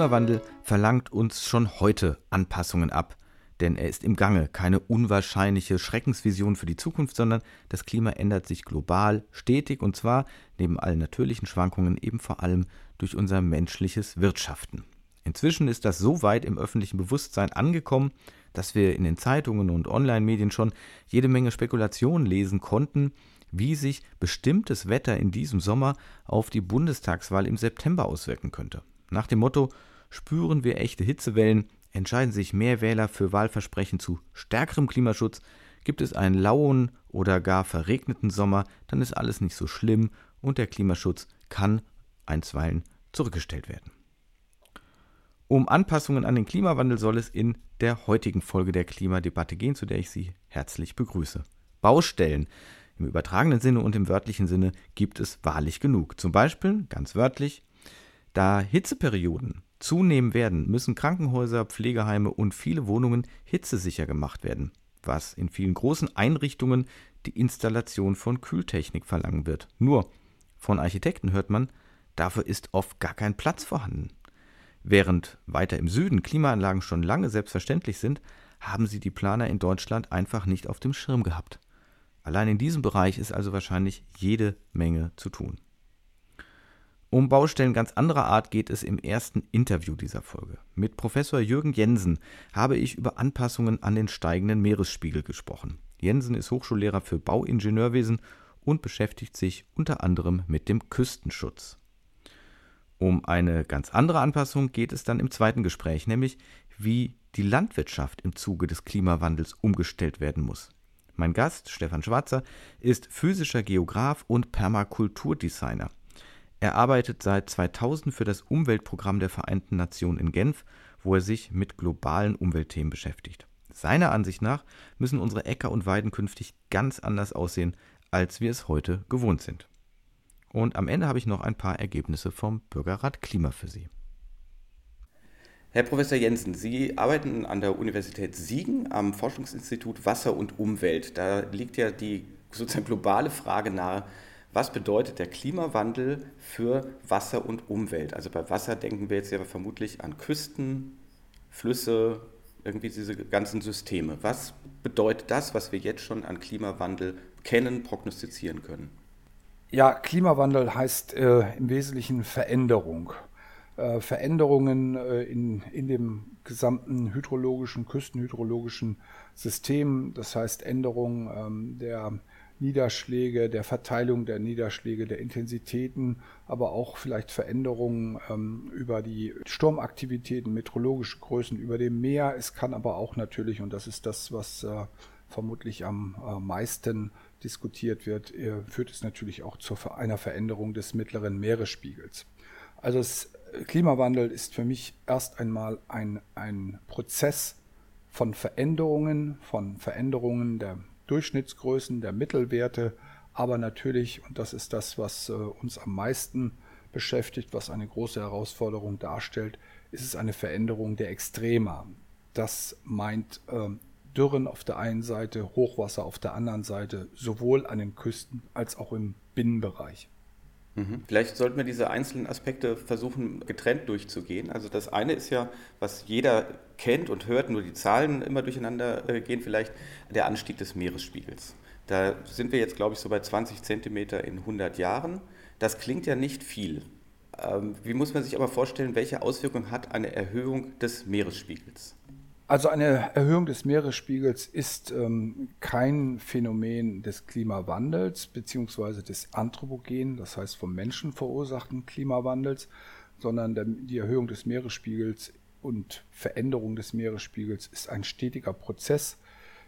Klimawandel verlangt uns schon heute Anpassungen ab, denn er ist im Gange, keine unwahrscheinliche Schreckensvision für die Zukunft, sondern das Klima ändert sich global, stetig und zwar neben allen natürlichen Schwankungen eben vor allem durch unser menschliches Wirtschaften. Inzwischen ist das so weit im öffentlichen Bewusstsein angekommen, dass wir in den Zeitungen und Online-Medien schon jede Menge Spekulationen lesen konnten, wie sich bestimmtes Wetter in diesem Sommer auf die Bundestagswahl im September auswirken könnte. Nach dem Motto Spüren wir echte Hitzewellen, entscheiden sich mehr Wähler für Wahlversprechen zu stärkerem Klimaschutz, gibt es einen lauen oder gar verregneten Sommer, dann ist alles nicht so schlimm und der Klimaschutz kann einstweilen zurückgestellt werden. Um Anpassungen an den Klimawandel soll es in der heutigen Folge der Klimadebatte gehen, zu der ich Sie herzlich begrüße. Baustellen im übertragenen Sinne und im wörtlichen Sinne gibt es wahrlich genug. Zum Beispiel, ganz wörtlich, da Hitzeperioden zunehmen werden, müssen Krankenhäuser, Pflegeheime und viele Wohnungen hitzesicher gemacht werden, was in vielen großen Einrichtungen die Installation von Kühltechnik verlangen wird. Nur von Architekten hört man, dafür ist oft gar kein Platz vorhanden. Während weiter im Süden Klimaanlagen schon lange selbstverständlich sind, haben sie die Planer in Deutschland einfach nicht auf dem Schirm gehabt. Allein in diesem Bereich ist also wahrscheinlich jede Menge zu tun. Um Baustellen ganz anderer Art geht es im ersten Interview dieser Folge. Mit Professor Jürgen Jensen habe ich über Anpassungen an den steigenden Meeresspiegel gesprochen. Jensen ist Hochschullehrer für Bauingenieurwesen und beschäftigt sich unter anderem mit dem Küstenschutz. Um eine ganz andere Anpassung geht es dann im zweiten Gespräch, nämlich wie die Landwirtschaft im Zuge des Klimawandels umgestellt werden muss. Mein Gast, Stefan Schwarzer, ist physischer Geograf und Permakulturdesigner. Er arbeitet seit 2000 für das Umweltprogramm der Vereinten Nationen in Genf, wo er sich mit globalen Umweltthemen beschäftigt. Seiner Ansicht nach müssen unsere Äcker und Weiden künftig ganz anders aussehen, als wir es heute gewohnt sind. Und am Ende habe ich noch ein paar Ergebnisse vom Bürgerrat Klima für Sie. Herr Professor Jensen, Sie arbeiten an der Universität Siegen am Forschungsinstitut Wasser und Umwelt. Da liegt ja die sozusagen globale Frage nahe, was bedeutet der Klimawandel für Wasser und Umwelt? Also bei Wasser denken wir jetzt ja vermutlich an Küsten, Flüsse, irgendwie diese ganzen Systeme. Was bedeutet das, was wir jetzt schon an Klimawandel kennen, prognostizieren können? Ja, Klimawandel heißt äh, im Wesentlichen Veränderung. Äh, Veränderungen äh, in, in dem gesamten hydrologischen, küstenhydrologischen System, das heißt Änderung ähm, der Niederschläge, der Verteilung der Niederschläge, der Intensitäten, aber auch vielleicht Veränderungen ähm, über die Sturmaktivitäten, meteorologische Größen über dem Meer. Es kann aber auch natürlich, und das ist das, was äh, vermutlich am äh, meisten diskutiert wird, äh, führt es natürlich auch zu einer Veränderung des mittleren Meeresspiegels. Also das Klimawandel ist für mich erst einmal ein, ein Prozess von Veränderungen, von Veränderungen der Durchschnittsgrößen, der Mittelwerte, aber natürlich, und das ist das, was äh, uns am meisten beschäftigt, was eine große Herausforderung darstellt, ist es eine Veränderung der Extrema. Das meint äh, Dürren auf der einen Seite, Hochwasser auf der anderen Seite, sowohl an den Küsten als auch im Binnenbereich. Mhm. Vielleicht sollten wir diese einzelnen Aspekte versuchen, getrennt durchzugehen. Also das eine ist ja, was jeder kennt und hört, nur die Zahlen immer durcheinander äh, gehen, vielleicht der Anstieg des Meeresspiegels. Da sind wir jetzt, glaube ich, so bei 20 Zentimeter in 100 Jahren. Das klingt ja nicht viel. Ähm, wie muss man sich aber vorstellen, welche Auswirkungen hat eine Erhöhung des Meeresspiegels? Also eine Erhöhung des Meeresspiegels ist ähm, kein Phänomen des Klimawandels beziehungsweise des Anthropogenen, das heißt vom Menschen verursachten Klimawandels, sondern der, die Erhöhung des Meeresspiegels und Veränderung des Meeresspiegels ist ein stetiger Prozess.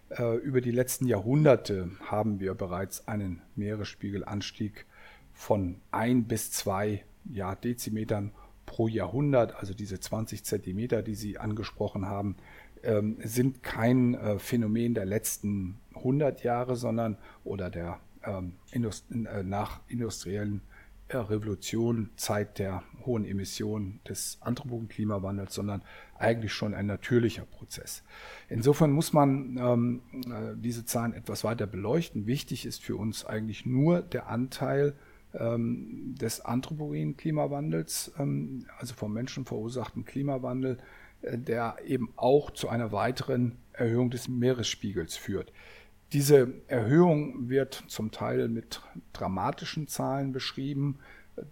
Äh, über die letzten Jahrhunderte haben wir bereits einen Meeresspiegelanstieg von ein bis zwei ja, Dezimetern pro Jahrhundert, also diese 20 Zentimeter, die Sie angesprochen haben, ähm, sind kein äh, Phänomen der letzten 100 Jahre, sondern oder der ähm, Indust äh, nach industriellen äh, Revolution, Zeit der hohen Emissionen des Anthropogenklimawandels, sondern eigentlich schon ein natürlicher Prozess. Insofern muss man ähm, äh, diese Zahlen etwas weiter beleuchten. Wichtig ist für uns eigentlich nur der Anteil ähm, des anthropogenen Klimawandels, ähm, also vom Menschen verursachten Klimawandel, der eben auch zu einer weiteren Erhöhung des Meeresspiegels führt. Diese Erhöhung wird zum Teil mit dramatischen Zahlen beschrieben.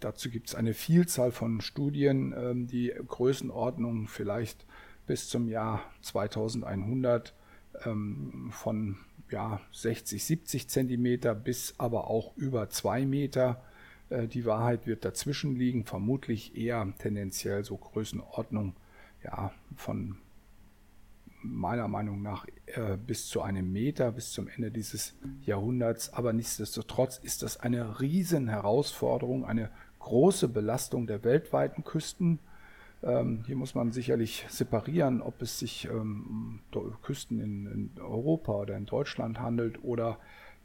Dazu gibt es eine Vielzahl von Studien, ähm, die Größenordnung vielleicht bis zum Jahr 2100 ähm, von ja, 60, 70 Zentimeter bis aber auch über zwei Meter. Äh, die Wahrheit wird dazwischen liegen, vermutlich eher tendenziell so Größenordnung ja, von meiner Meinung nach äh, bis zu einem Meter, bis zum Ende dieses Jahrhunderts. Aber nichtsdestotrotz ist das eine riesen Herausforderung, eine große Belastung der weltweiten Küsten. Ähm, hier muss man sicherlich separieren, ob es sich ähm, um Küsten in, in, Europa oder in Deutschland handelt oder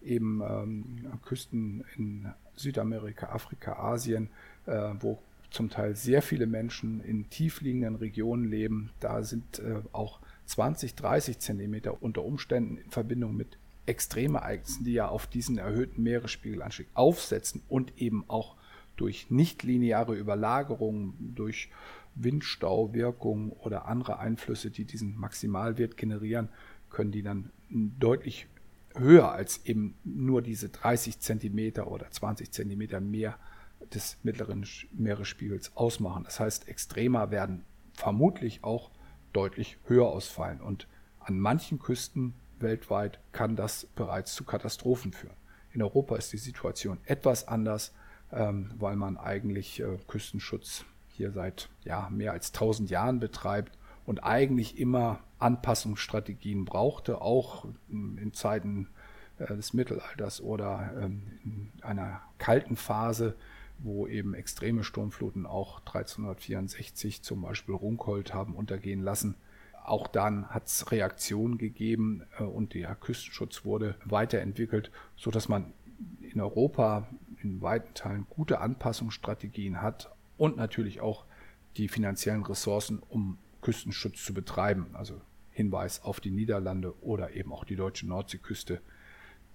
eben ähm, Küsten in Südamerika, Afrika, Asien, äh, wo zum Teil sehr viele Menschen in tiefliegenden Regionen leben. Da sind äh, auch 20, 30 Zentimeter unter Umständen in Verbindung mit Extremereignissen, die ja auf diesen erhöhten Meeresspiegelanstieg aufsetzen und eben auch durch nichtlineare Überlagerungen, durch Windstauwirkung oder andere Einflüsse, die diesen Maximalwert generieren, können die dann deutlich höher als eben nur diese 30 Zentimeter oder 20 Zentimeter mehr des mittleren Meeresspiegels ausmachen. Das heißt, Extremer werden vermutlich auch deutlich höher ausfallen. Und an manchen Küsten weltweit kann das bereits zu Katastrophen führen. In Europa ist die Situation etwas anders, ähm, weil man eigentlich äh, Küstenschutz hier seit ja, mehr als 1000 Jahren betreibt und eigentlich immer Anpassungsstrategien brauchte, auch in Zeiten äh, des Mittelalters oder ähm, in einer kalten Phase, wo eben extreme Sturmfluten auch 1364 zum Beispiel Runkold haben untergehen lassen. Auch dann hat es Reaktionen gegeben äh, und der Küstenschutz wurde weiterentwickelt, sodass man in Europa in weiten Teilen gute Anpassungsstrategien hat und natürlich auch die finanziellen Ressourcen, um Küstenschutz zu betreiben. Also Hinweis auf die Niederlande oder eben auch die deutsche Nordseeküste,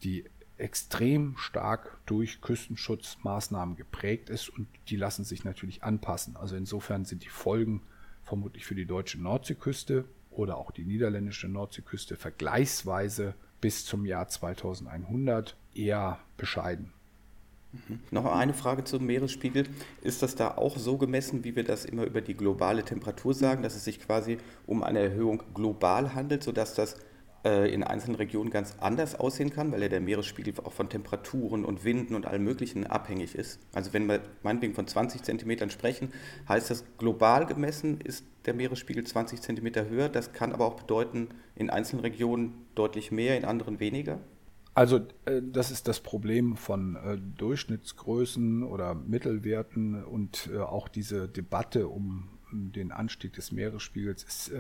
die extrem stark durch Küstenschutzmaßnahmen geprägt ist und die lassen sich natürlich anpassen. Also insofern sind die Folgen vermutlich für die deutsche Nordseeküste oder auch die niederländische Nordseeküste vergleichsweise bis zum Jahr 2100 eher bescheiden. Mhm. Noch eine Frage zum Meeresspiegel. Ist das da auch so gemessen, wie wir das immer über die globale Temperatur sagen, dass es sich quasi um eine Erhöhung global handelt, sodass das in einzelnen Regionen ganz anders aussehen kann, weil ja der Meeresspiegel auch von Temperaturen und Winden und allem Möglichen abhängig ist. Also wenn wir meinetwegen von 20 Zentimetern sprechen, heißt das global gemessen ist der Meeresspiegel 20 Zentimeter höher. Das kann aber auch bedeuten, in einzelnen Regionen deutlich mehr, in anderen weniger. Also äh, das ist das Problem von äh, Durchschnittsgrößen oder Mittelwerten und auch diese Debatte um den Anstieg des Meeresspiegels ist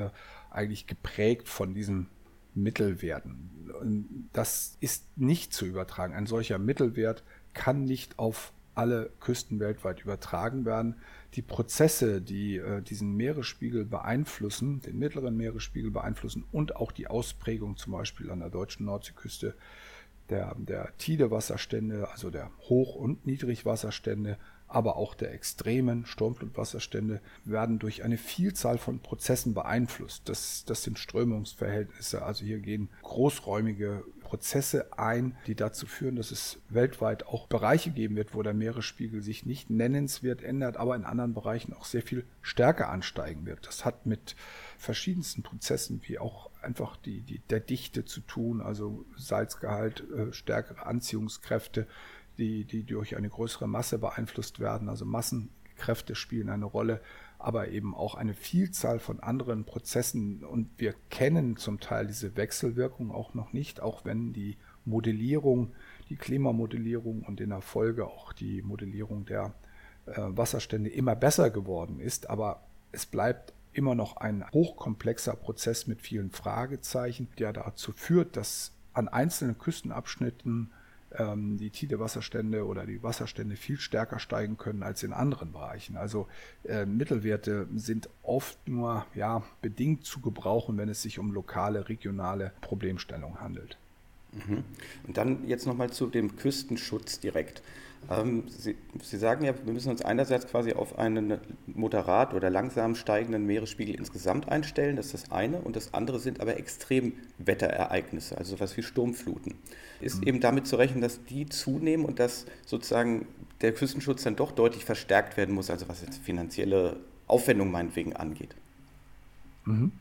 eigentlich geprägt von diesem Mittelwerten. Das ist nicht zu übertragen. Ein solcher Mittelwert kann nicht auf alle Küsten weltweit übertragen werden. Die Prozesse, die äh, diesen Meeresspiegel beeinflussen, den mittleren Meeresspiegel beeinflussen und auch die Ausprägung zum Beispiel an der deutschen Nordseeküste der, der Tidewasserstände, also der Hoch- und Niedrigwasserstände, aber auch der extremen Sturmflutwasserstände werden durch eine Vielzahl von Prozessen beeinflusst. Das, das sind Strömungsverhältnisse. Also hier gehen großräumige Prozesse ein, die dazu führen, dass es weltweit auch Bereiche geben wird, wo der Meeresspiegel sich nicht nennenswert ändert, aber in anderen Bereichen auch sehr viel stärker ansteigen wird. Das hat mit verschiedensten Prozessen wie auch einfach die, die, der Dichte zu tun, also Salzgehalt, äh, stärkere Anziehungskräfte, die, die durch eine größere Masse beeinflusst werden. Also Massenkräfte spielen eine Rolle, aber eben auch eine Vielzahl von anderen Prozessen. Und wir kennen zum Teil diese Wechselwirkung auch noch nicht, auch wenn die Modellierung, die Klimamodellierung und in der Folge auch die Modellierung der äh, Wasserstände immer besser geworden ist. Aber es bleibt immer noch ein hochkomplexer Prozess mit vielen Fragezeichen, der dazu führt, dass an einzelnen Küstenabschnitten ähm, die Tidewasserstände oder die Wasserstände viel stärker steigen können als in anderen Bereichen. Also äh, Mittelwerte sind oft nur ja, bedingt zu gebrauchen, wenn es sich um lokale, regionale Problemstellungen handelt. Mhm. Und dann jetzt nochmal zu dem Küstenschutz direkt. Ähm, Sie, Sie, sagen ja, wir müssen uns einerseits quasi auf einen moderat oder langsam steigenden Meeresspiegel insgesamt einstellen, das ist das eine. Und das andere sind aber Extremwetterereignisse, also sowas wie Sturmfluten. Ist mhm. eben damit zu rechnen, dass die zunehmen und dass sozusagen der Küstenschutz dann doch deutlich verstärkt werden muss, also was jetzt finanzielle Aufwendung meinetwegen angeht. Mhm.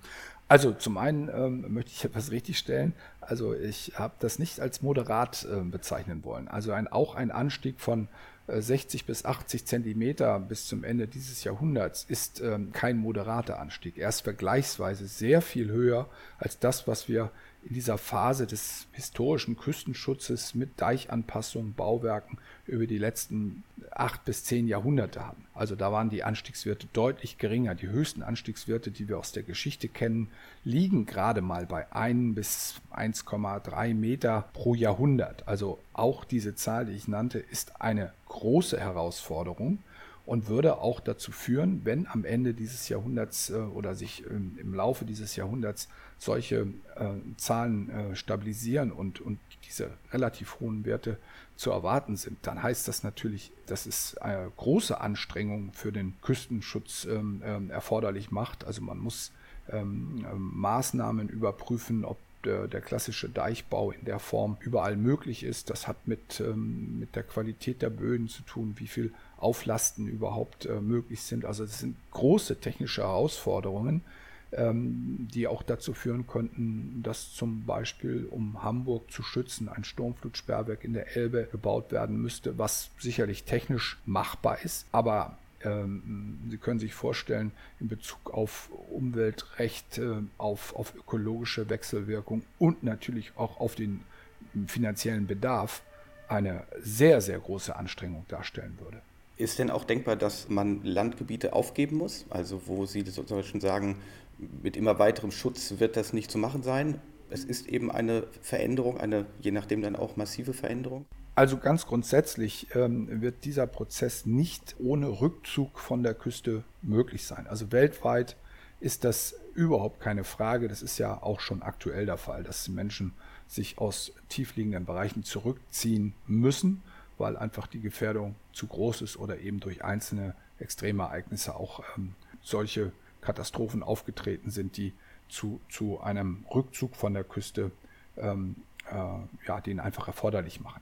Also zum einen ähm, möchte ich etwas richtigstellen. Also ich habe das nicht als moderat äh, bezeichnen wollen. Also ein, auch ein Anstieg von äh, 60 bis 80 Zentimeter bis zum Ende dieses Jahrhunderts ist ähm, kein moderater Anstieg. Er ist vergleichsweise sehr viel höher als das, was wir in dieser Phase des historischen Küstenschutzes mit Deichanpassungen, Bauwerken über die letzten acht bis zehn Jahrhunderte haben. Also da waren die Anstiegswerte deutlich geringer. Die höchsten Anstiegswerte, die wir aus der Geschichte kennen, liegen gerade mal bei 1 bis 1,3 Meter pro Jahrhundert. Also auch diese Zahl, die ich nannte, ist eine große Herausforderung und würde auch dazu führen, wenn am Ende dieses Jahrhunderts äh, oder sich im Laufe dieses Jahrhunderts solche äh, Zahlen äh, stabilisieren und, und diese relativ hohen Werte zu erwarten sind, dann heißt das natürlich, dass es äh, große Anstrengungen für den Küstenschutz ähm, ähm, erforderlich macht. Also man muss ähm, ähm Maßnahmen überprüfen, ob der, der, klassische Deichbau in der Form überall möglich ist. Das hat mit, ähm, mit der Qualität der Böden zu tun, wie viel Auflasten überhaupt äh, möglich sind. Also das sind große technische Herausforderungen, die auch dazu führen könnten, dass zum Beispiel, um Hamburg zu schützen, ein Sturmflutsperrwerk in der Elbe gebaut werden müsste, was sicherlich technisch machbar ist, aber ähm, Sie können sich vorstellen, in Bezug auf Umweltrecht, äh, auf, auf ökologische Wechselwirkung und natürlich auch auf den finanziellen Bedarf eine sehr, sehr große Anstrengung darstellen würde. Ist denn auch denkbar, dass man Landgebiete aufgeben muss? Also wo Sie sozusagen sagen, mit immer weiterem Schutz wird das nicht zu machen sein? Es ist eben eine Veränderung, eine je nachdem dann auch massive Veränderung? Also ganz grundsätzlich ähm, wird dieser Prozess nicht ohne Rückzug von der Küste möglich sein. Also weltweit ist das überhaupt keine Frage. Das ist ja auch schon aktuell der Fall, dass Menschen sich aus tiefliegenden Bereichen zurückziehen müssen weil einfach die Gefährdung zu groß ist oder eben durch einzelne Extremereignisse auch ähm, solche Katastrophen aufgetreten sind, die zu, zu einem Rückzug von der Küste ähm, äh, ja, den einfach erforderlich machen.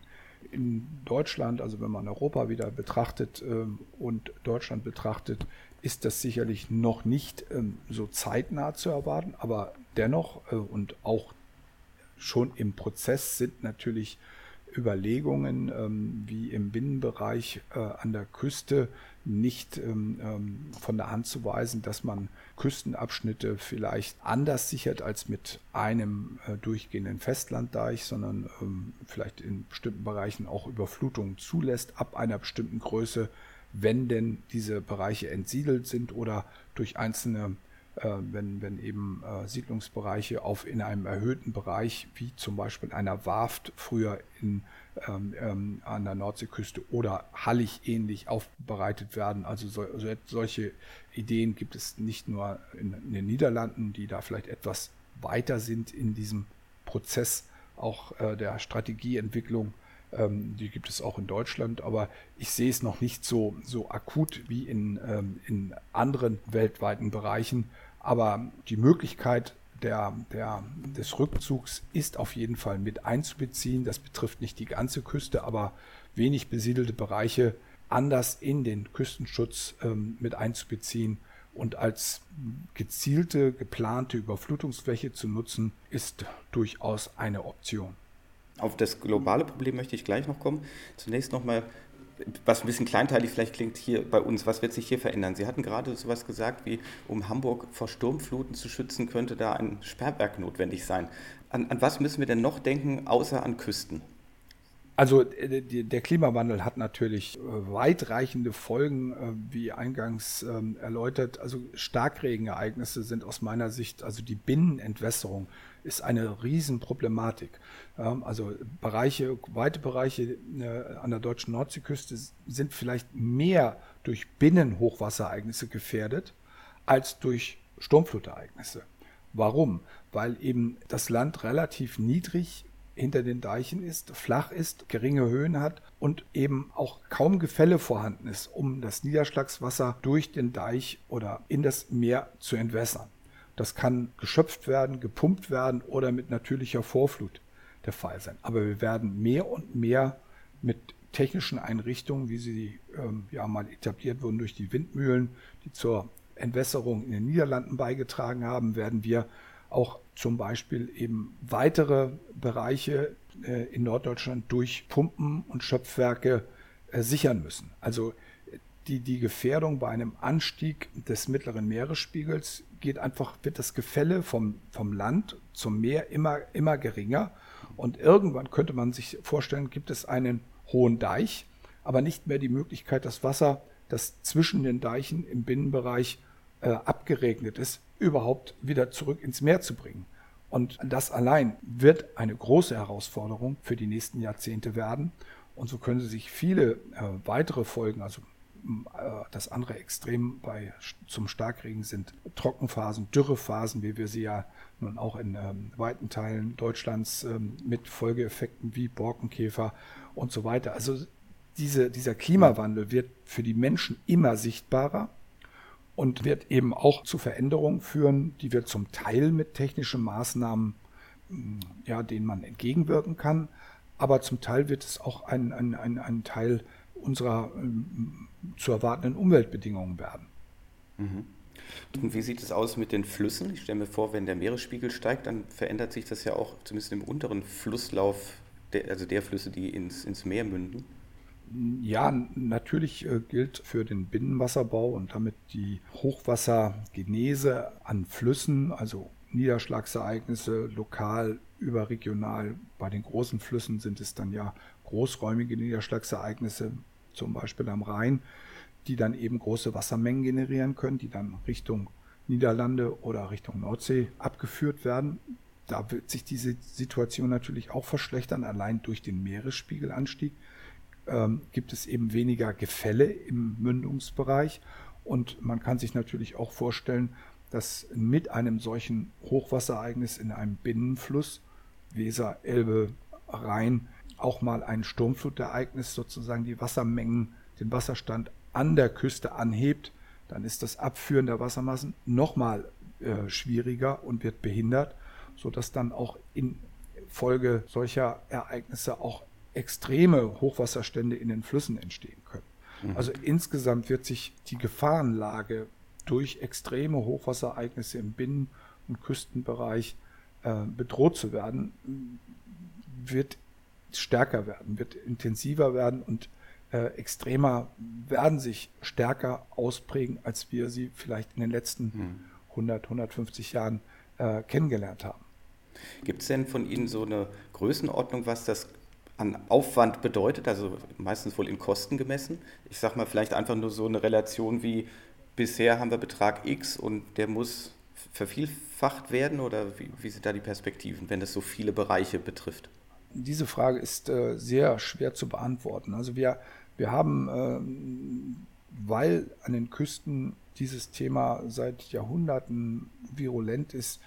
In Deutschland, also wenn man Europa wieder betrachtet ähm, und Deutschland betrachtet, ist das sicherlich noch nicht ähm, so zeitnah zu erwarten, aber dennoch äh, und auch schon im Prozess sind natürlich Überlegungen, ähm, wie im Binnenbereich äh, an der Küste nicht ähm, ähm, von der Hand zu weisen, dass man Küstenabschnitte vielleicht anders sichert als mit einem äh, durchgehenden Festlanddeich, sondern ähm, vielleicht in bestimmten Bereichen auch Überflutungen zulässt ab einer bestimmten Größe, wenn denn diese Bereiche entsiedelt sind oder durch einzelne äh, wenn, wenn eben äh, Siedlungsbereiche auf in einem erhöhten Bereich, wie zum Beispiel einer Warft früher in, ähm, ähm, an der Nordseeküste oder Hallig ähnlich aufbereitet werden. Also so, so, solche Ideen gibt es nicht nur in, in, den Niederlanden, die da vielleicht etwas weiter sind in diesem Prozess auch äh, der Strategieentwicklung. Ähm, die gibt es auch in Deutschland, aber ich sehe es noch nicht so, so akut wie in, ähm, in anderen weltweiten Bereichen aber die Möglichkeit der, der, des Rückzugs ist auf jeden Fall mit einzubeziehen. Das betrifft nicht die ganze Küste, aber wenig besiedelte Bereiche anders in den Küstenschutz ähm, mit einzubeziehen und als gezielte, geplante Überflutungsfläche zu nutzen, ist durchaus eine Option. Auf das globale Problem möchte ich gleich noch kommen. Zunächst nochmal was ein bisschen kleinteilig vielleicht klingt hier bei uns, was wird sich hier verändern? Sie hatten gerade so etwas gesagt, wie um Hamburg vor Sturmfluten zu schützen, könnte da ein Sperrwerk notwendig sein. An, an was müssen wir denn noch denken, außer an Küsten? Also äh, der Klimawandel hat natürlich äh, weitreichende Folgen, äh, wie eingangs ähm, erläutert. Also Starkregenereignisse sind aus meiner Sicht, also die Binnenentwässerung ist eine Riesenproblematik. Also Bereiche, weite Bereiche an der deutschen Nordseeküste sind vielleicht mehr durch Binnenhochwasserereignisse gefährdet als durch Sturmflutereignisse. Warum? Weil eben das Land relativ niedrig hinter den Deichen ist, flach ist, geringe Höhen hat und eben auch kaum Gefälle vorhanden ist, um das Niederschlagswasser durch den Deich oder in das Meer zu entwässern. Das kann geschöpft werden, gepumpt werden oder mit natürlicher Vorflut der Fall sein. Aber wir werden mehr und mehr mit technischen Einrichtungen, wie sie ähm, ja mal etabliert wurden durch die Windmühlen, die zur Entwässerung in den Niederlanden beigetragen haben, werden wir auch zum Beispiel eben weitere Bereiche äh, in Norddeutschland durch Pumpen und Schöpfwerke äh, sichern müssen. Also die, die Gefährdung bei einem Anstieg des mittleren Meeresspiegels geht einfach, wird das Gefälle vom, vom Land zum Meer immer, immer geringer. Und irgendwann könnte man sich vorstellen, gibt es einen hohen Deich, aber nicht mehr die Möglichkeit, das Wasser, das zwischen den Deichen im Binnenbereich äh, abgeregnet ist, überhaupt wieder zurück ins Meer zu bringen. Und das allein wird eine große Herausforderung für die nächsten Jahrzehnte werden. Und so können sich viele äh, weitere Folgen, also das andere Extrem bei, zum Starkregen sind Trockenphasen, Dürrephasen, wie wir sie ja nun auch in ähm, weiten Teilen Deutschlands ähm, mit Folgeeffekten wie Borkenkäfer und so weiter. Also diese, dieser Klimawandel wird für die Menschen immer sichtbarer und wird eben auch zu Veränderungen führen, die wir zum Teil mit technischen Maßnahmen, mm, ja, denen man entgegenwirken kann, aber zum Teil wird es auch ein, ein, ein, ein Teil unserer ähm, zu erwartenden Umweltbedingungen werden. Mhm. Und wie sieht es aus mit den Flüssen? Ich stelle mir vor, wenn der Meeresspiegel steigt, dann verändert sich das ja auch zumindest im unteren Flusslauf, der, also der Flüsse, die ins, ins Meer münden. Ja, natürlich äh, gilt für den Binnenwasserbau und damit die Hochwassergenese an Flüssen, also Niederschlagsereignisse lokal, überregional. Bei den großen Flüssen sind es dann ja großräumige Niederschlagsereignisse, zum Beispiel am Rhein, die dann eben große Wassermengen generieren können, die dann Richtung Niederlande oder Richtung Nordsee abgeführt werden. Da wird sich diese Situation natürlich auch verschlechtern, allein durch den Meeresspiegelanstieg ähm, gibt es eben weniger Gefälle im Mündungsbereich. Und man kann sich natürlich auch vorstellen, dass mit einem solchen Hochwasserereignis in einem Binnenfluss, Weser, Elbe, Rhein, auch mal ein Sturmflutereignis sozusagen die Wassermengen, den Wasserstand an der Küste anhebt, dann ist das Abführen der Wassermassen nochmal äh, schwieriger und wird behindert, sodass dann auch in Folge solcher Ereignisse auch extreme Hochwasserstände in den Flüssen entstehen können. Mhm. Also insgesamt wird sich die Gefahrenlage durch extreme Hochwasserereignisse im Binnen- und Küstenbereich äh, bedroht zu werden, wird stärker werden, wird intensiver werden und äh, extremer werden sich stärker ausprägen, als wir sie vielleicht in den letzten mhm. 100, 150 Jahren äh, kennengelernt haben. Gibt es denn von Ihnen so eine Größenordnung, was das an Aufwand bedeutet, also meistens wohl in Kosten gemessen. Ich sage mal vielleicht einfach nur so eine Relation wie bisher haben wir Betrag X und der muss vervielfacht werden oder wie, wie sind da die Perspektiven, wenn das so viele Bereiche betrifft? Diese Frage ist äh, sehr schwer zu beantworten. Also wir, wir haben, äh, weil an den Küsten dieses Thema seit Jahrhunderten virulent ist,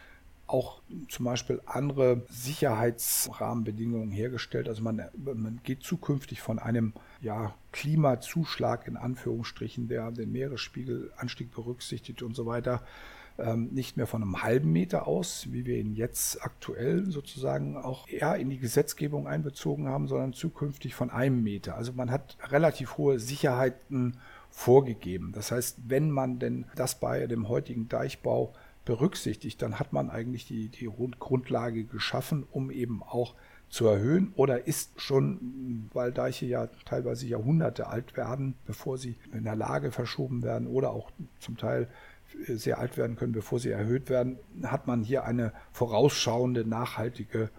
auch zum Beispiel andere Sicherheitsrahmenbedingungen hergestellt. Also man, man geht zukünftig von einem ja, Klimazuschlag in Anführungsstrichen, der den Meeresspiegelanstieg berücksichtigt und so weiter, ähm, nicht mehr von einem halben Meter aus, wie wir ihn jetzt aktuell sozusagen auch eher in die Gesetzgebung einbezogen haben, sondern zukünftig von einem Meter. Also man hat relativ hohe Sicherheiten vorgegeben. Das heißt, wenn man denn das bei dem heutigen Deichbau berücksichtigt, dann hat man eigentlich die, die Grundlage geschaffen, um eben auch zu erhöhen oder ist schon, weil Deiche ja teilweise Jahrhunderte alt werden, bevor sie in der Lage verschoben werden oder auch zum Teil sehr alt werden können, bevor sie erhöht werden, hat man hier eine vorausschauende, nachhaltige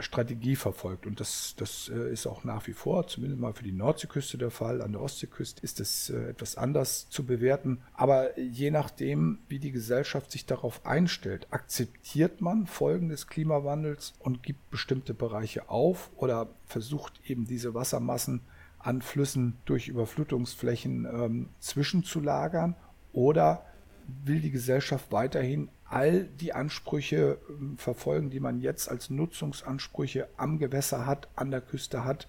Strategie verfolgt. Und das, das äh, ist auch nach wie vor, zumindest mal für die Nordseeküste der Fall. An der Ostseeküste ist es äh, etwas anders zu bewerten. Aber je nachdem, wie die Gesellschaft sich darauf einstellt, akzeptiert man Folgen des Klimawandels und gibt bestimmte Bereiche auf oder versucht eben diese Wassermassen an Flüssen durch Überflutungsflächen ähm, zwischenzulagern oder will die Gesellschaft weiterhin all die Ansprüche ähm, verfolgen, die man jetzt als Nutzungsansprüche am Gewässer hat, an der Küste hat,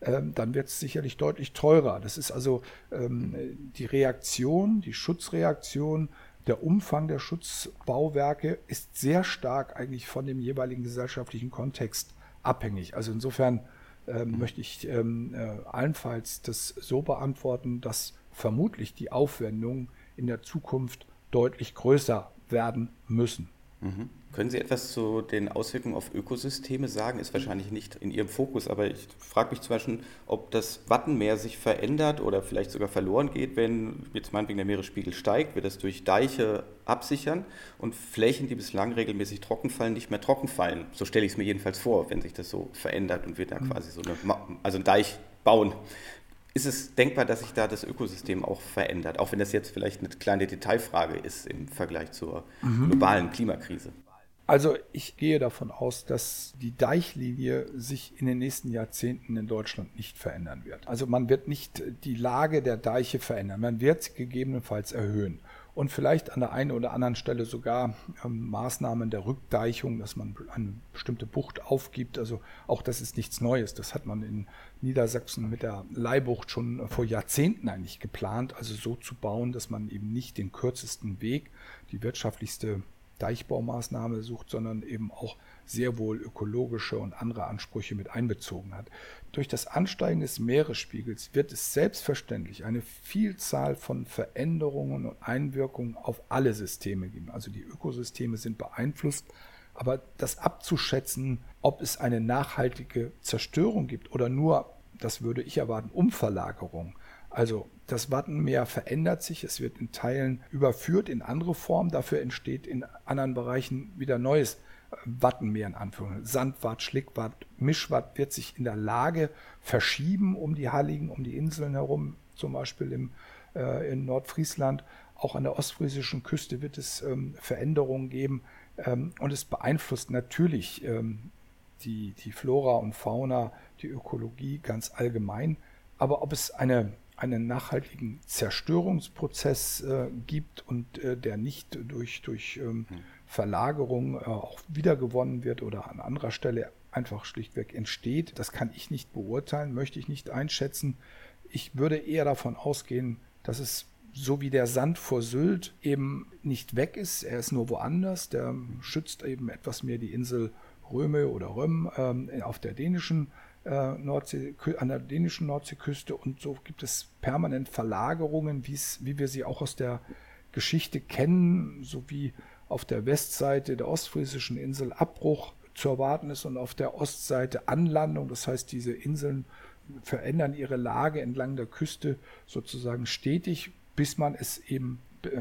ähm, dann wird es sicherlich deutlich teurer. Das ist also ähm, die Reaktion, die Schutzreaktion, der Umfang der Schutzbauwerke ist sehr stark eigentlich von dem jeweiligen gesellschaftlichen Kontext abhängig. Also insofern möchte ich äh, allenfalls das so beantworten, dass vermutlich die Aufwendungen in der Zukunft deutlich größer werden müssen. Mhm. Können Sie etwas zu den Auswirkungen auf Ökosysteme sagen? Ist wahrscheinlich nicht in Ihrem Fokus, aber ich frage mich zum Beispiel, ob das Wattenmeer sich verändert oder vielleicht sogar verloren geht, wenn jetzt meinetwegen der Meeresspiegel steigt, wir das durch Deiche absichern und Flächen, die bislang regelmäßig trocken fallen, nicht mehr trocken fallen. So stelle ich es mir jedenfalls vor, wenn sich das so verändert und wir da mhm. quasi so eine, also einen Deich bauen ist es denkbar, dass sich da das Ökosystem auch verändert, auch wenn das jetzt vielleicht eine kleine Detailfrage ist im Vergleich zur mhm. globalen Klimakrise? Also ich gehe davon aus, dass die Deichlinie sich in den nächsten Jahrzehnten in Deutschland nicht verändern wird. Also man wird nicht die Lage der Deiche verändern, man wird sie gegebenenfalls erhöhen und vielleicht an der einen oder anderen Stelle sogar ähm, Maßnahmen der Rückdeichung, dass man eine bestimmte Bucht aufgibt. Also auch das ist nichts Neues. Das hat man in Niedersachsen mit der Leihbucht schon vor Jahrzehnten eigentlich geplant, also so zu bauen, dass man eben nicht den kürzesten Weg, die wirtschaftlichste Deichbaumaßnahme sucht, sondern eben auch sehr wohl ökologische und andere Ansprüche mit einbezogen hat. Durch das Ansteigen des Meeresspiegels wird es selbstverständlich eine Vielzahl von Veränderungen und Einwirkungen auf alle Systeme geben. Also die Ökosysteme sind beeinflusst, aber das abzuschätzen, ob es eine nachhaltige Zerstörung gibt oder nur, das würde ich erwarten, Umverlagerung. Also das Wattenmeer verändert sich, es wird in Teilen überführt in andere Formen, dafür entsteht in anderen Bereichen wieder neues Wattenmeer in Anführungszeichen. Sandwatt, Schlickwatt, Mischwatt wird sich in der Lage verschieben um die Halligen, um die Inseln herum, zum Beispiel im, äh, in Nordfriesland. Auch an der ostfriesischen Küste wird es ähm, Veränderungen geben ähm, und es beeinflusst natürlich ähm, die, die Flora und Fauna, die Ökologie ganz allgemein. Aber ob es eine, einen nachhaltigen Zerstörungsprozess äh, gibt und äh, der nicht durch, durch ähm, hm. Verlagerung äh, auch wiedergewonnen wird oder an anderer Stelle einfach schlichtweg entsteht. Das kann ich nicht beurteilen, möchte ich nicht einschätzen. Ich würde eher davon ausgehen, dass es so wie der Sand vor Sylt eben nicht weg ist, er ist nur woanders, der schützt eben etwas mehr die Insel Röme oder Röm ähm, auf der dänischen äh, Nordsee, an der dänischen Nordseeküste und so gibt es permanent Verlagerungen, wie wir sie auch aus der Geschichte kennen, so wie auf der Westseite der ostfriesischen Insel Abbruch zu erwarten ist und auf der Ostseite Anlandung. Das heißt, diese Inseln verändern ihre Lage entlang der Küste sozusagen stetig, bis man es eben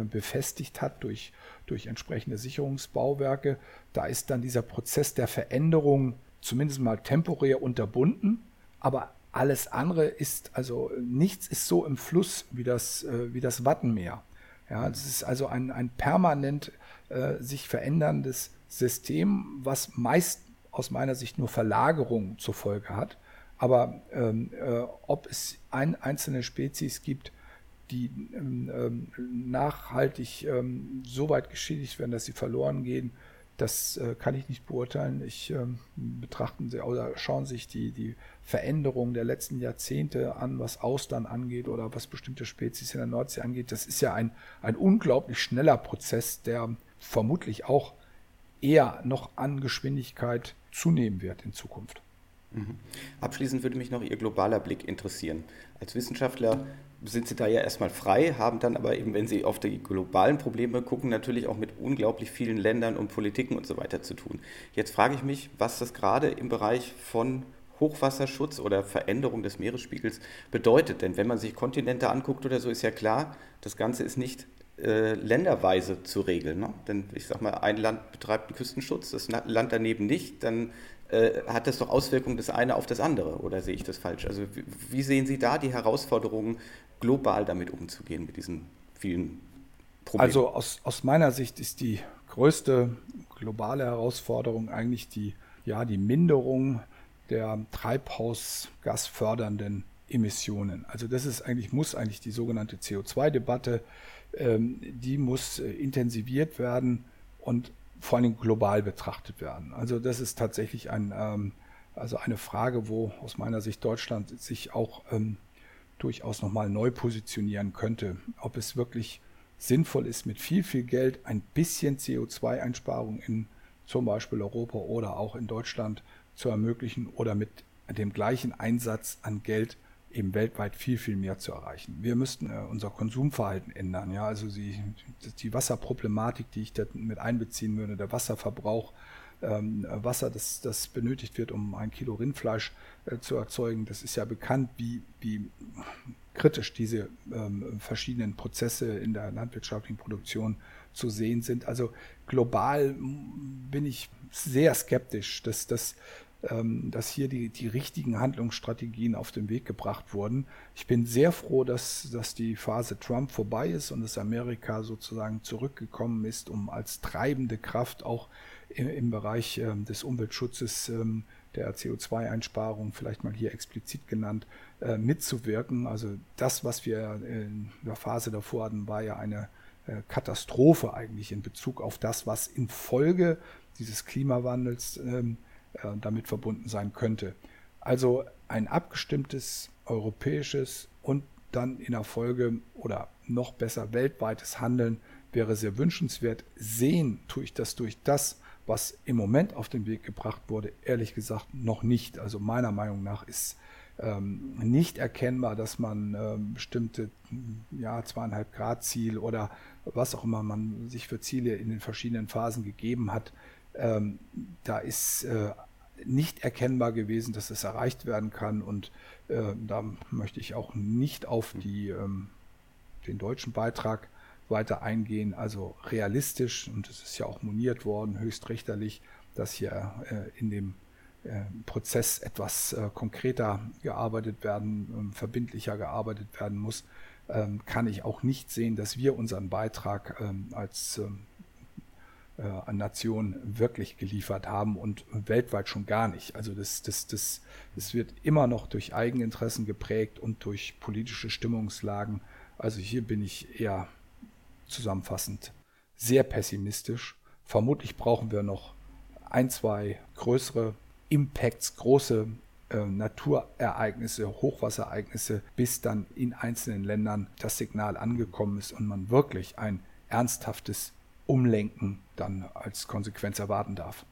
befestigt hat durch, durch entsprechende Sicherungsbauwerke. Da ist dann dieser Prozess der Veränderung zumindest mal temporär unterbunden, aber alles andere ist, also nichts ist so im Fluss wie das, äh, wie das Wattenmeer. Ja, es ist also ein, ein permanent äh, sich veränderndes System, was meist aus meiner Sicht nur Verlagerungen zur Folge hat. Aber ähm, äh, ob es ein, einzelne Spezies gibt, die ähm, ähm nachhaltig ähm, so weit geschädigt werden, dass sie verloren gehen, das äh, kann ich nicht beurteilen. Ich ähm, betrachten Sie oder schauen sich die, die Veränderungen der letzten Jahrzehnte an, was Austern angeht oder was bestimmte Spezies in der Nordsee angeht. Das ist ja ein, ein unglaublich schneller Prozess, der vermutlich auch eher noch an Geschwindigkeit zunehmen wird in Zukunft. Mhm. Abschließend würde mich noch Ihr globaler Blick interessieren. Als Wissenschaftler sind Sie da ja erstmal frei, haben dann aber eben, wenn Sie auf die globalen Probleme gucken, natürlich auch mit unglaublich vielen Ländern und Politiken und so weiter zu tun. Jetzt frage ich mich, was das gerade im Bereich von Hochwasserschutz oder Veränderung des Meeresspiegels bedeutet. Denn wenn man sich Kontinente anguckt oder so, ist ja klar, das Ganze ist nicht äh, länderweise zu regeln. Ne? Denn ich sage mal, ein Land betreibt einen Küstenschutz, das Land daneben nicht, dann äh, hat das doch Auswirkungen das eine auf das andere. Oder sehe ich das falsch? Also wie, wie sehen Sie da die Herausforderungen, global damit umzugehen, mit diesen vielen Problemen? Also aus, aus meiner Sicht ist die größte globale Herausforderung eigentlich die, ja, die Minderung der treibhausgasfördernden Emissionen. Also das ist eigentlich, muss eigentlich die sogenannte CO2-Debatte, ähm, die muss äh, intensiviert werden, und vor allem global betrachtet werden. Also das ist tatsächlich ein, ähm, also eine Frage, wo aus meiner Sicht Deutschland sich auch ähm, durchaus nochmal neu positionieren könnte. Ob es wirklich sinnvoll ist, mit viel, viel Geld ein bisschen CO2-Einsparung in zum Beispiel Europa oder auch in Deutschland zu ermöglichen oder mit dem gleichen Einsatz an Geld eben weltweit viel, viel mehr zu erreichen. Wir müssten äh, unser Konsumverhalten ändern. Ja, also die, die Wasserproblematik, die ich da mit einbeziehen würde, der Wasserverbrauch, ähm, Wasser, das, das benötigt wird, um ein Kilo Rindfleisch äh, zu erzeugen, das ist ja bekannt, wie, wie kritisch diese ähm, verschiedenen Prozesse in der landwirtschaftlichen Produktion zu sehen sind. Also global bin ich sehr skeptisch, dass das ähm, dass hier die, die richtigen Handlungsstrategien auf den Weg gebracht wurden. Ich bin sehr froh, dass, dass die Phase Trump vorbei ist und dass Amerika sozusagen zurückgekommen ist, um als treibende Kraft auch im, im Bereich ähm, des Umweltschutzes ähm, der CO2-Einsparung, vielleicht mal hier explizit genannt, äh, mitzuwirken. Also das, was wir in der Phase davor hatten, war ja eine äh, Katastrophe eigentlich in Bezug auf das, was infolge dieses Klimawandels ähm, äh, damit verbunden sein könnte. Also ein abgestimmtes europäisches und dann in der Folge oder noch besser weltweites Handeln wäre sehr wünschenswert. Sehen tue ich das durch das, was im Moment auf den Weg gebracht wurde, ehrlich gesagt noch nicht. Also meiner Meinung nach ist ähm, nicht erkennbar, dass man ähm, bestimmte ja, zweieinhalb Grad Ziel oder was auch immer man sich für Ziele in den verschiedenen Phasen gegeben hat, ähm, da ist äh, nicht erkennbar gewesen, dass es erreicht werden kann. Und äh, da möchte ich auch nicht auf die, ähm, den deutschen Beitrag weiter eingehen. Also realistisch, und es ist ja auch moniert worden, höchstrichterlich, dass hier äh, in dem äh, Prozess etwas äh, konkreter gearbeitet werden, ähm, verbindlicher gearbeitet werden muss, ähm, kann ich auch nicht sehen, dass wir unseren Beitrag ähm, als äh, an Nationen wirklich geliefert haben und weltweit schon gar nicht. Also das, das, das, das wird immer noch durch Eigeninteressen geprägt und durch politische Stimmungslagen. Also hier bin ich eher zusammenfassend sehr pessimistisch. Vermutlich brauchen wir noch ein, zwei größere Impacts, große äh, Naturereignisse, Hochwasserereignisse, bis dann in einzelnen Ländern das Signal angekommen ist und man wirklich ein ernsthaftes Umlenken dann als Konsequenz erwarten darf.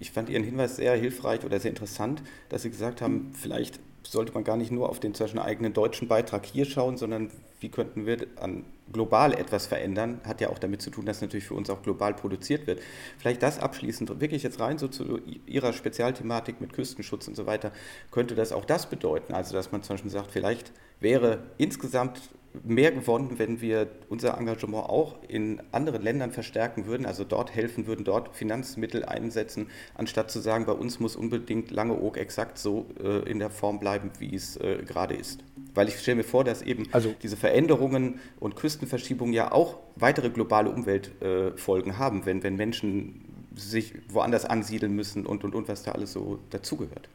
Ich fand Ihren Hinweis sehr hilfreich oder sehr interessant, dass Sie gesagt haben, vielleicht sollte man gar nicht nur auf den zwischen eigenen deutschen Beitrag hier schauen, sondern wie könnten wir an global etwas verändern, hat ja auch damit zu tun, dass natürlich für uns auch global produziert wird. Vielleicht das abschließend, wirklich jetzt rein so zu Ihrer Spezialthematik mit Küstenschutz und so weiter, könnte das auch das bedeuten, also dass man zum Beispiel sagt, vielleicht wäre insgesamt mehr gewonnen, wenn wir unser Engagement auch in anderen Ländern verstärken würden, also dort helfen würden, dort Finanzmittel einsetzen, anstatt zu sagen, bei uns muss unbedingt Langeoog exakt so äh, in der Form bleiben, wie es äh, gerade ist. Weil ich stelle mir vor, dass eben also, diese Veränderungen und Küstenverschiebungen ja auch weitere globale Umweltfolgen äh, haben, wenn, wenn Menschen sich woanders ansiedeln müssen und, und, und was da alles so dazugehört.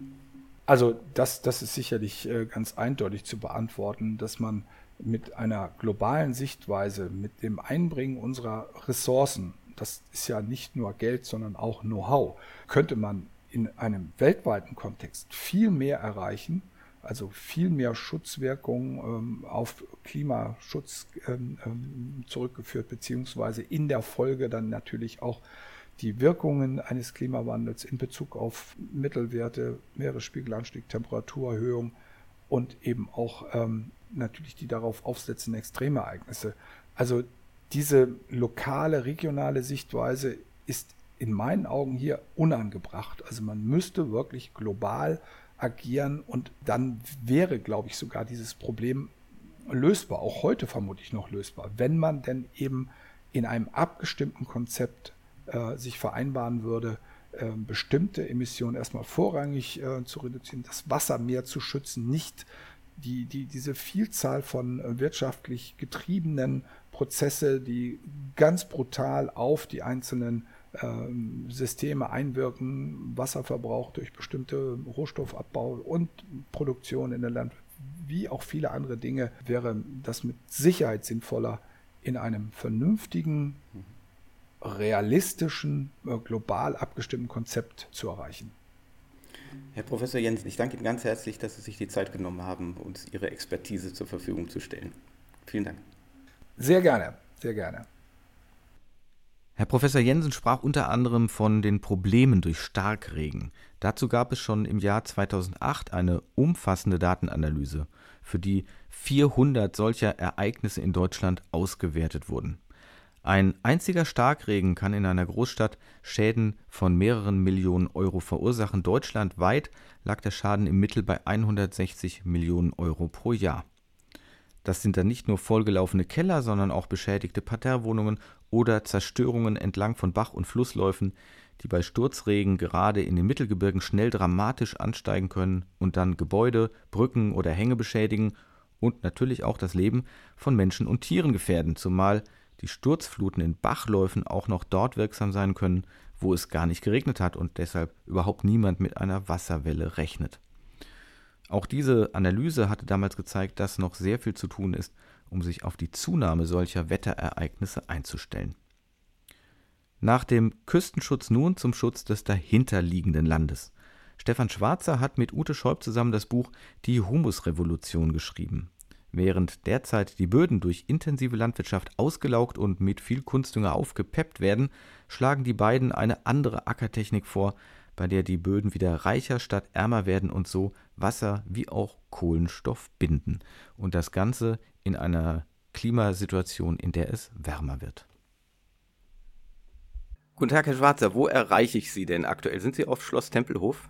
Also das, das ist sicherlich äh, ganz eindeutig zu beantworten, dass man mit einer globalen Sichtweise, mit dem Einbringen unserer Ressourcen, das ist ja nicht nur Geld, sondern auch Know-how, könnte man in einem weltweiten Kontext viel mehr erreichen, also viel mehr Schutzwirkung ähm, auf Klimaschutz ähm, ähm, zurückgeführt, beziehungsweise in der Folge dann natürlich auch die Wirkungen eines Klimawandels in Bezug auf Mittelwerte, Meeresspiegelanstieg, Temperaturerhöhung und eben auch ähm, natürlich die darauf aufsetzenden Extremereignisse. Also diese lokale, regionale Sichtweise ist in meinen Augen hier unangebracht. Also man müsste wirklich global agieren und dann wäre, glaube ich, sogar dieses Problem lösbar, auch heute vermutlich noch lösbar, wenn man denn eben in einem abgestimmten Konzept äh, sich vereinbaren würde, äh, bestimmte Emissionen erstmal vorrangig äh, zu reduzieren, das Wasser mehr zu schützen, nicht die, die, diese Vielzahl von äh, wirtschaftlich getriebenen Prozesse, die ganz brutal auf die einzelnen ähm, Systeme einwirken, Wasserverbrauch durch bestimmte Rohstoffabbau und Produktion in der Land, wie auch viele andere Dinge, wäre das mit Sicherheit sinnvoller in einem vernünftigen realistischen, äh, global abgestimmten Konzept zu erreichen. Herr Professor Jensen, ich danke Ihnen ganz herzlich, dass Sie sich die Zeit genommen haben, uns Ihre Expertise zur Verfügung zu stellen. Vielen Dank. Sehr gerne, sehr gerne. Herr Professor Jensen sprach unter anderem von den Problemen durch Starkregen. Dazu gab es schon im Jahr 2008 eine umfassende Datenanalyse, für die 400 solcher Ereignisse in Deutschland ausgewertet wurden. Ein einziger Starkregen kann in einer Großstadt Schäden von mehreren Millionen Euro verursachen. Deutschlandweit lag der Schaden im Mittel bei 160 Millionen Euro pro Jahr. Das sind dann nicht nur vollgelaufene Keller, sondern auch beschädigte Parterrewohnungen oder Zerstörungen entlang von Bach- und Flussläufen, die bei Sturzregen gerade in den Mittelgebirgen schnell dramatisch ansteigen können und dann Gebäude, Brücken oder Hänge beschädigen und natürlich auch das Leben von Menschen und Tieren gefährden, zumal die Sturzfluten in Bachläufen auch noch dort wirksam sein können, wo es gar nicht geregnet hat und deshalb überhaupt niemand mit einer Wasserwelle rechnet. Auch diese Analyse hatte damals gezeigt, dass noch sehr viel zu tun ist, um sich auf die Zunahme solcher Wetterereignisse einzustellen. Nach dem Küstenschutz nun zum Schutz des dahinterliegenden Landes. Stefan Schwarzer hat mit Ute Schäub zusammen das Buch Die Humusrevolution geschrieben. Während derzeit die Böden durch intensive Landwirtschaft ausgelaugt und mit viel Kunstdünger aufgepeppt werden, schlagen die beiden eine andere Ackertechnik vor, bei der die Böden wieder reicher statt ärmer werden und so Wasser wie auch Kohlenstoff binden. Und das Ganze in einer Klimasituation, in der es wärmer wird. Guten Tag, Herr Schwarzer. Wo erreiche ich Sie denn aktuell? Sind Sie auf Schloss Tempelhof?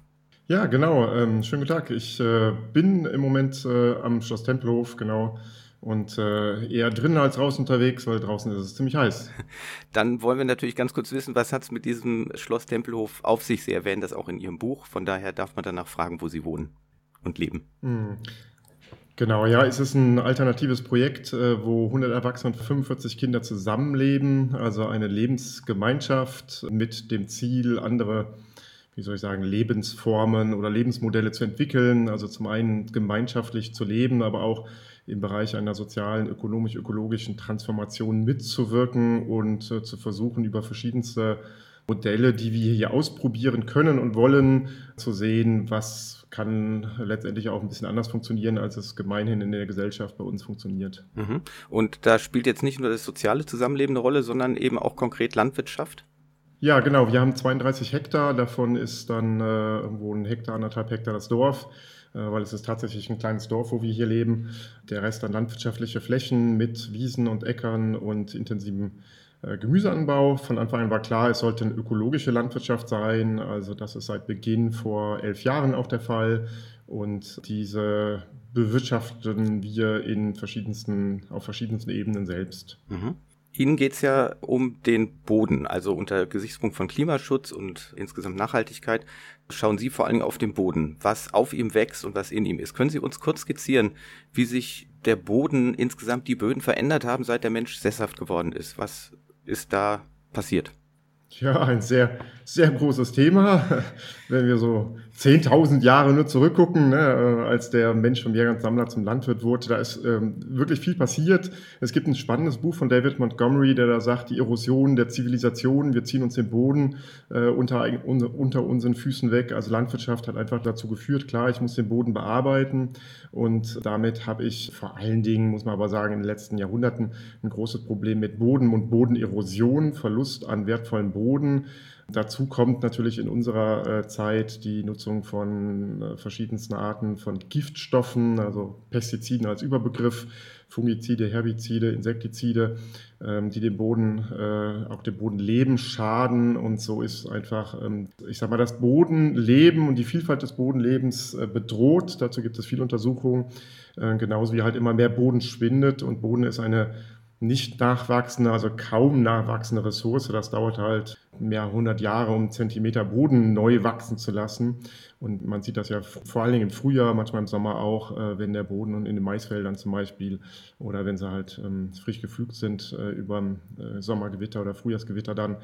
Ja, genau. Ähm, schönen guten Tag. Ich äh, bin im Moment äh, am Schloss Tempelhof, genau. Und äh, eher drinnen als draußen unterwegs, weil draußen ist es ziemlich heiß. Dann wollen wir natürlich ganz kurz wissen, was hat es mit diesem Schloss Tempelhof auf sich? Sie erwähnen das auch in Ihrem Buch. Von daher darf man danach fragen, wo Sie wohnen und leben. Hm. Genau, ja, es ist ein alternatives Projekt, äh, wo 100 Erwachsene und 45 Kinder zusammenleben, also eine Lebensgemeinschaft mit dem Ziel, andere wie soll ich sagen, Lebensformen oder Lebensmodelle zu entwickeln. Also zum einen gemeinschaftlich zu leben, aber auch im Bereich einer sozialen, ökonomisch-ökologischen Transformation mitzuwirken und äh, zu versuchen, über verschiedenste Modelle, die wir hier ausprobieren können und wollen, zu sehen, was kann letztendlich auch ein bisschen anders funktionieren, als es gemeinhin in der Gesellschaft bei uns funktioniert. Mhm. Und da spielt jetzt nicht nur das soziale Zusammenleben eine Rolle, sondern eben auch konkret Landwirtschaft? Ja, genau. Wir haben 32 Hektar. Davon ist dann äh, irgendwo ein Hektar, anderthalb Hektar das Dorf, äh, weil es ist tatsächlich ein kleines Dorf, wo wir hier leben. Der Rest dann landwirtschaftliche Flächen mit Wiesen und Äckern und intensivem äh, Gemüseanbau. Von Anfang an war klar, es sollte eine ökologische Landwirtschaft sein. Also das ist seit Beginn vor elf Jahren auch der Fall. Und diese bewirtschaften wir in verschiedensten, auf verschiedensten Ebenen selbst. Mhm. Ihnen geht es ja um den Boden, also unter Gesichtspunkt von Klimaschutz und insgesamt Nachhaltigkeit schauen Sie vor allem auf den Boden, was auf ihm wächst und was in ihm ist. Können Sie uns kurz skizzieren, wie sich der Boden insgesamt die Böden verändert haben, seit der Mensch sesshaft geworden ist? Was ist da passiert? Ja, ein sehr, sehr großes Thema. Wenn wir so 10.000 Jahre nur zurückgucken, ne, äh, als der Mensch vom Jäger zum Landwirt wurde, da ist ähm, wirklich viel passiert. Es gibt ein spannendes Buch von David Montgomery, der da sagt, die Erosion der Zivilisation, wir ziehen uns den Boden äh, unter, unter unseren Füßen weg. Also Landwirtschaft hat einfach dazu geführt, klar, ich muss den Boden bearbeiten und damit habe ich vor allen Dingen, muss man aber sagen, in den letzten Jahrhunderten ein großes Problem mit Boden und Bodenerosion, Verlust an wertvollen Boden. Dazu kommt natürlich in unserer äh, Zeit die Nutzung von äh, verschiedensten Arten von Giftstoffen, also Pestiziden als Überbegriff, Fungizide, Herbizide, Insektizide, ähm, die dem Boden, äh, auch dem Bodenleben schaden. Und so ist einfach, ähm, ich sage mal, das Bodenleben und die Vielfalt des Bodenlebens bedroht. Dazu gibt es viele Untersuchungen, genauso wie halt immer mehr Boden schwindet. Und Boden ist eine nicht nachwachsende, also kaum nachwachsende Ressource. Das dauert halt mehr hundert Jahre, um Zentimeter Boden neu wachsen zu lassen. Und man sieht das ja vor allen Dingen im Frühjahr, manchmal im Sommer auch, äh, wenn der Boden in den Maisfeldern zum Beispiel oder wenn sie halt ähm, frisch gepflügt sind äh, über äh, Sommergewitter oder Frühjahrsgewitter dann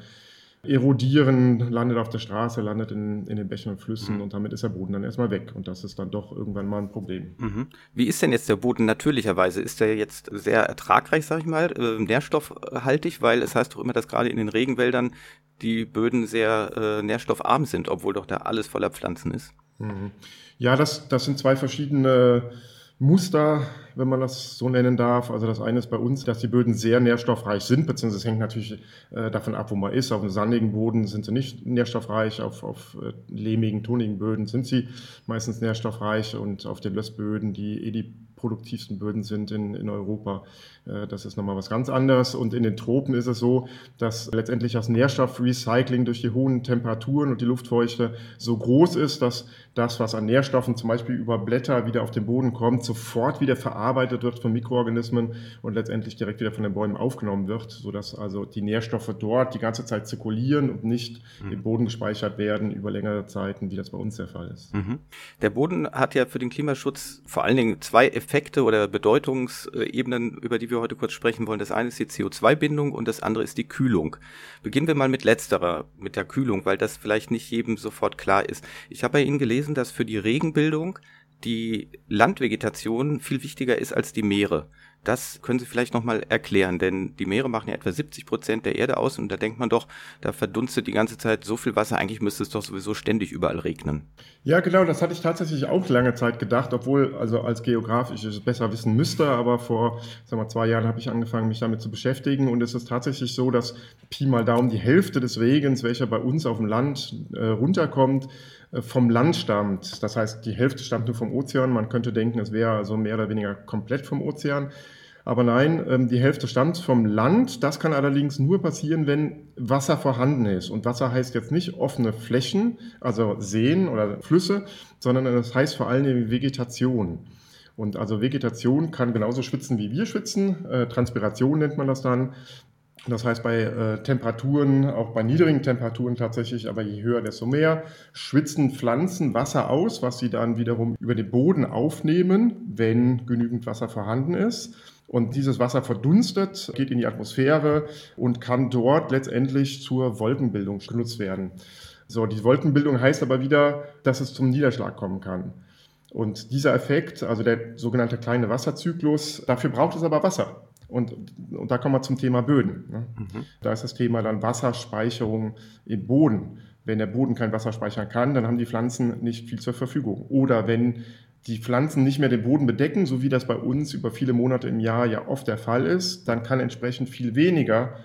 erodieren, landet auf der Straße, landet in, in den Bächen und Flüssen mhm. und damit ist der Boden dann erstmal weg. Und das ist dann doch irgendwann mal ein Problem. Mhm. Wie ist denn jetzt der Boden natürlicherweise? Ist der jetzt sehr ertragreich, sag ich mal, äh, nährstoffhaltig? Weil es heißt doch immer, dass gerade in den Regenwäldern die Böden sehr äh, nährstoffarm sind, obwohl doch da alles voller Pflanzen ist. Mhm. Ja, das, das sind zwei verschiedene Muster, wenn man das so nennen darf. Also das eine ist bei uns, dass die Böden sehr nährstoffreich sind, beziehungsweise es hängt natürlich äh, davon ab, wo man ist. Auf einem sandigen Boden sind sie nicht nährstoffreich, auf, auf äh, lehmigen, tonigen Böden sind sie meistens nährstoffreich und auf den Lössböden, die eh die produktivsten Böden sind in, in Europa. Äh, das ist nochmal was ganz anderes. Und in den Tropen ist es so, dass letztendlich das Nährstoffrecycling durch die hohen Temperaturen und die Luftfeuchte so groß ist, dass das, was an Nährstoffen zum Beispiel über Blätter wieder auf den Boden kommt, sofort wieder verarbeitet wird von Mikroorganismen und letztendlich direkt wieder von den Bäumen aufgenommen wird, sodass also die Nährstoffe dort die ganze Zeit zirkulieren und nicht mhm. im Boden gespeichert werden über längere Zeiten, wie das bei uns der Fall ist. Mhm. Der Boden hat ja für den Klimaschutz vor allen Dingen zwei Effekte oder Bedeutungsebenen, über die wir heute kurz sprechen wollen. Das eine ist die CO2-Bindung und das andere ist die Kühlung. Beginnen wir mal mit letzterer, mit der Kühlung, weil das vielleicht nicht jedem sofort klar ist. Ich habe bei Ihnen gelesen, dass für die Regenbildung die Landvegetation viel wichtiger ist als die Meere. Das können Sie vielleicht nochmal erklären, denn die Meere machen ja etwa 70 Prozent der Erde aus und da denkt man doch, da verdunstet die ganze Zeit so viel Wasser, eigentlich müsste es doch sowieso ständig überall regnen. Ja, genau, das hatte ich tatsächlich auch lange Zeit gedacht, obwohl, also als Geograf ich es besser wissen müsste, aber vor, sagen wir, zwei Jahren habe ich angefangen, mich damit zu beschäftigen und es ist tatsächlich so, dass Pi mal Daumen die Hälfte des Regens, welcher bei uns auf dem Land äh, runterkommt, äh, vom Land stammt. Das heißt, die Hälfte stammt nur vom Ozean. Man könnte denken, es wäre also mehr oder weniger komplett vom Ozean. Aber nein, ähm, die Hälfte stammt vom Land. Das kann allerdings nur passieren, wenn Wasser vorhanden ist. Und Wasser heißt jetzt nicht offene Flächen, also Seen oder Flüsse, sondern das heißt vor allem Vegetation. Und also Vegetation kann genauso schwitzen, wie wir schwitzen. Äh, Transpiration nennt man das dann. Das heißt, bei äh, Temperaturen, auch bei niedrigen Temperaturen tatsächlich, aber je höher, desto mehr, schwitzen Pflanzen Wasser aus, was sie dann wiederum über den Boden aufnehmen, wenn genügend Wasser vorhanden ist. Und dieses Wasser verdunstet, geht in die Atmosphäre und kann dort letztendlich zur Wolkenbildung genutzt werden. So, die Wolkenbildung heißt aber wieder, dass es zum Niederschlag kommen kann. Und dieser Effekt, also der sogenannte kleine Wasserzyklus, dafür braucht es aber Wasser. Und, und da kommen wir zum Thema Böden. Ne? Mhm. Da ist das Thema dann Wasserspeicherung im Boden. Wenn der Boden kein Wasser speichern kann, dann haben die Pflanzen nicht viel zur Verfügung. Oder wenn die Pflanzen nicht mehr den Boden bedecken, so wie das bei uns über viele Monate im Jahr ja oft der Fall ist, dann kann entsprechend viel weniger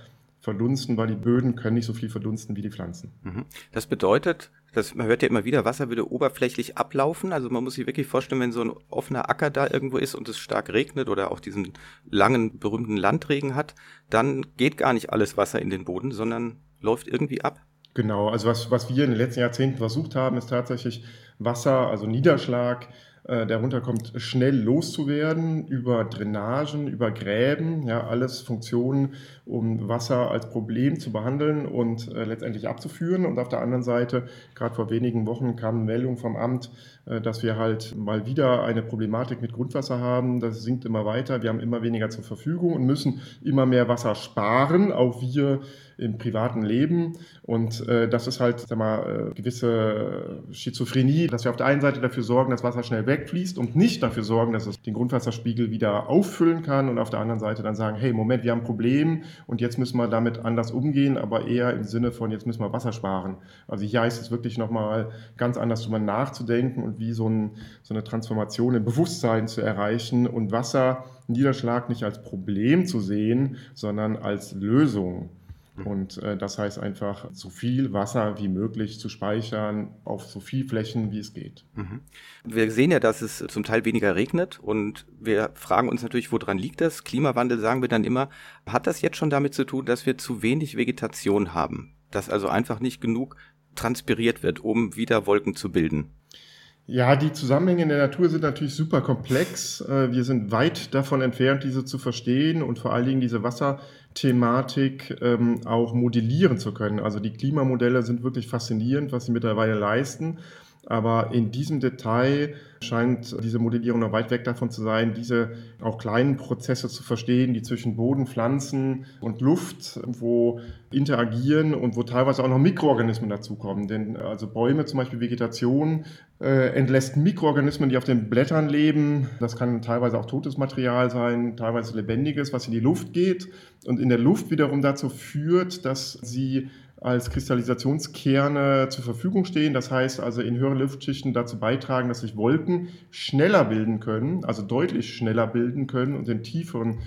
verdunsten, weil die Böden können nicht so viel verdunsten wie die Pflanzen. Mhm. Das bedeutet, dass man hört ja immer wieder, Wasser würde oberflächlich ablaufen. Also man muss sich wirklich vorstellen, wenn so ein offener Acker da irgendwo ist und es stark regnet oder auch diesen langen berühmten Landregen hat, dann geht gar nicht alles Wasser in den Boden, sondern läuft irgendwie ab. Genau, also was, was wir in den letzten Jahrzehnten versucht haben, ist tatsächlich Wasser, also Niederschlag, äh, der runterkommt, schnell loszuwerden über Drainagen, über Gräben, ja, alles Funktionen, um Wasser als Problem zu behandeln und äh, letztendlich abzuführen. Und auf der anderen Seite, gerade vor wenigen Wochen kam Meldung vom Amt, äh, dass wir halt mal wieder eine Problematik mit Grundwasser haben. Das sinkt immer weiter. Wir haben immer weniger zur Verfügung und müssen immer mehr Wasser sparen, auch wir im privaten Leben. Und äh, das ist halt sag mal, äh, gewisse Schizophrenie, dass wir auf der einen Seite dafür sorgen, dass Wasser schnell wegfließt und nicht dafür sorgen, dass es den Grundwasserspiegel wieder auffüllen kann und auf der anderen Seite dann sagen, hey, Moment, wir haben ein Problem und jetzt müssen wir damit anders umgehen, aber eher im Sinne von, jetzt müssen wir Wasser sparen. Also hier heißt es wirklich nochmal ganz anders drüber nachzudenken und wie so, ein, so eine Transformation im Bewusstsein zu erreichen und Wasserniederschlag nicht als Problem zu sehen, sondern als Lösung. Und äh, das heißt einfach, so viel Wasser wie möglich zu speichern auf so viel Flächen, wie es geht. Mhm. Wir sehen ja, dass es zum Teil weniger regnet und wir fragen uns natürlich, woran liegt das? Klimawandel sagen wir dann immer. Hat das jetzt schon damit zu tun, dass wir zu wenig Vegetation haben? Dass also einfach nicht genug transpiriert wird, um wieder Wolken zu bilden? Ja, die Zusammenhänge in der Natur sind natürlich super komplex. Äh, wir sind weit davon entfernt, diese zu verstehen und vor allen Dingen diese Wasserthematik ähm, auch modellieren zu können. Also die Klimamodelle sind wirklich faszinierend, was sie mittlerweile leisten. Aber in diesem Detail scheint diese Modellierung noch weit weg davon zu sein, diese auch kleinen Prozesse zu verstehen, die zwischen Boden, Pflanzen und Luft wo interagieren und wo teilweise auch noch Mikroorganismen dazukommen. Denn also Bäume, zum Beispiel Vegetation, äh, entlässt Mikroorganismen, die auf den Blättern leben. Das kann teilweise auch totes Material sein, teilweise lebendiges, was in die Luft geht und in der Luft wiederum dazu führt, dass sie als Kristallisationskerne zur Verfügung stehen. Das heißt also in höheren Luftschichten dazu beitragen, dass sich Wolken schneller bilden können, also deutlich schneller bilden können und in tieferen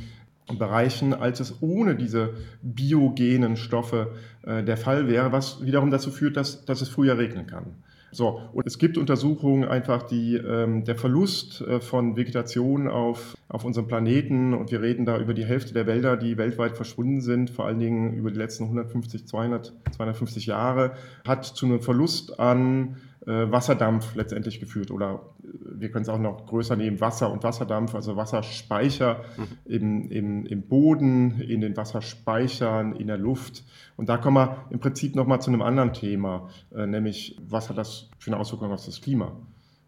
Bereichen, als es ohne diese biogenen Stoffe äh, der Fall wäre, was wiederum dazu führt, dass, dass es früher regnen kann. So, und es gibt Untersuchungen einfach, die ähm, der Verlust äh, von Vegetation auf, auf unserem Planeten, und wir reden da über die Hälfte der Wälder, die weltweit verschwunden sind, vor allen Dingen über die letzten 150, 200, 250 Jahre, hat zu einem Verlust an Wasserdampf letztendlich geführt. Oder äh, wir können es auch noch größer nehmen, Wasser und Wasserdampf, also Wasserspeicher mhm. im, im, im Boden, in den Wasserspeichern, in der Luft. Und da kommen wir im Prinzip nochmal zu einem anderen Thema, äh, nämlich was hat das für eine Auswirkung auf das Klima?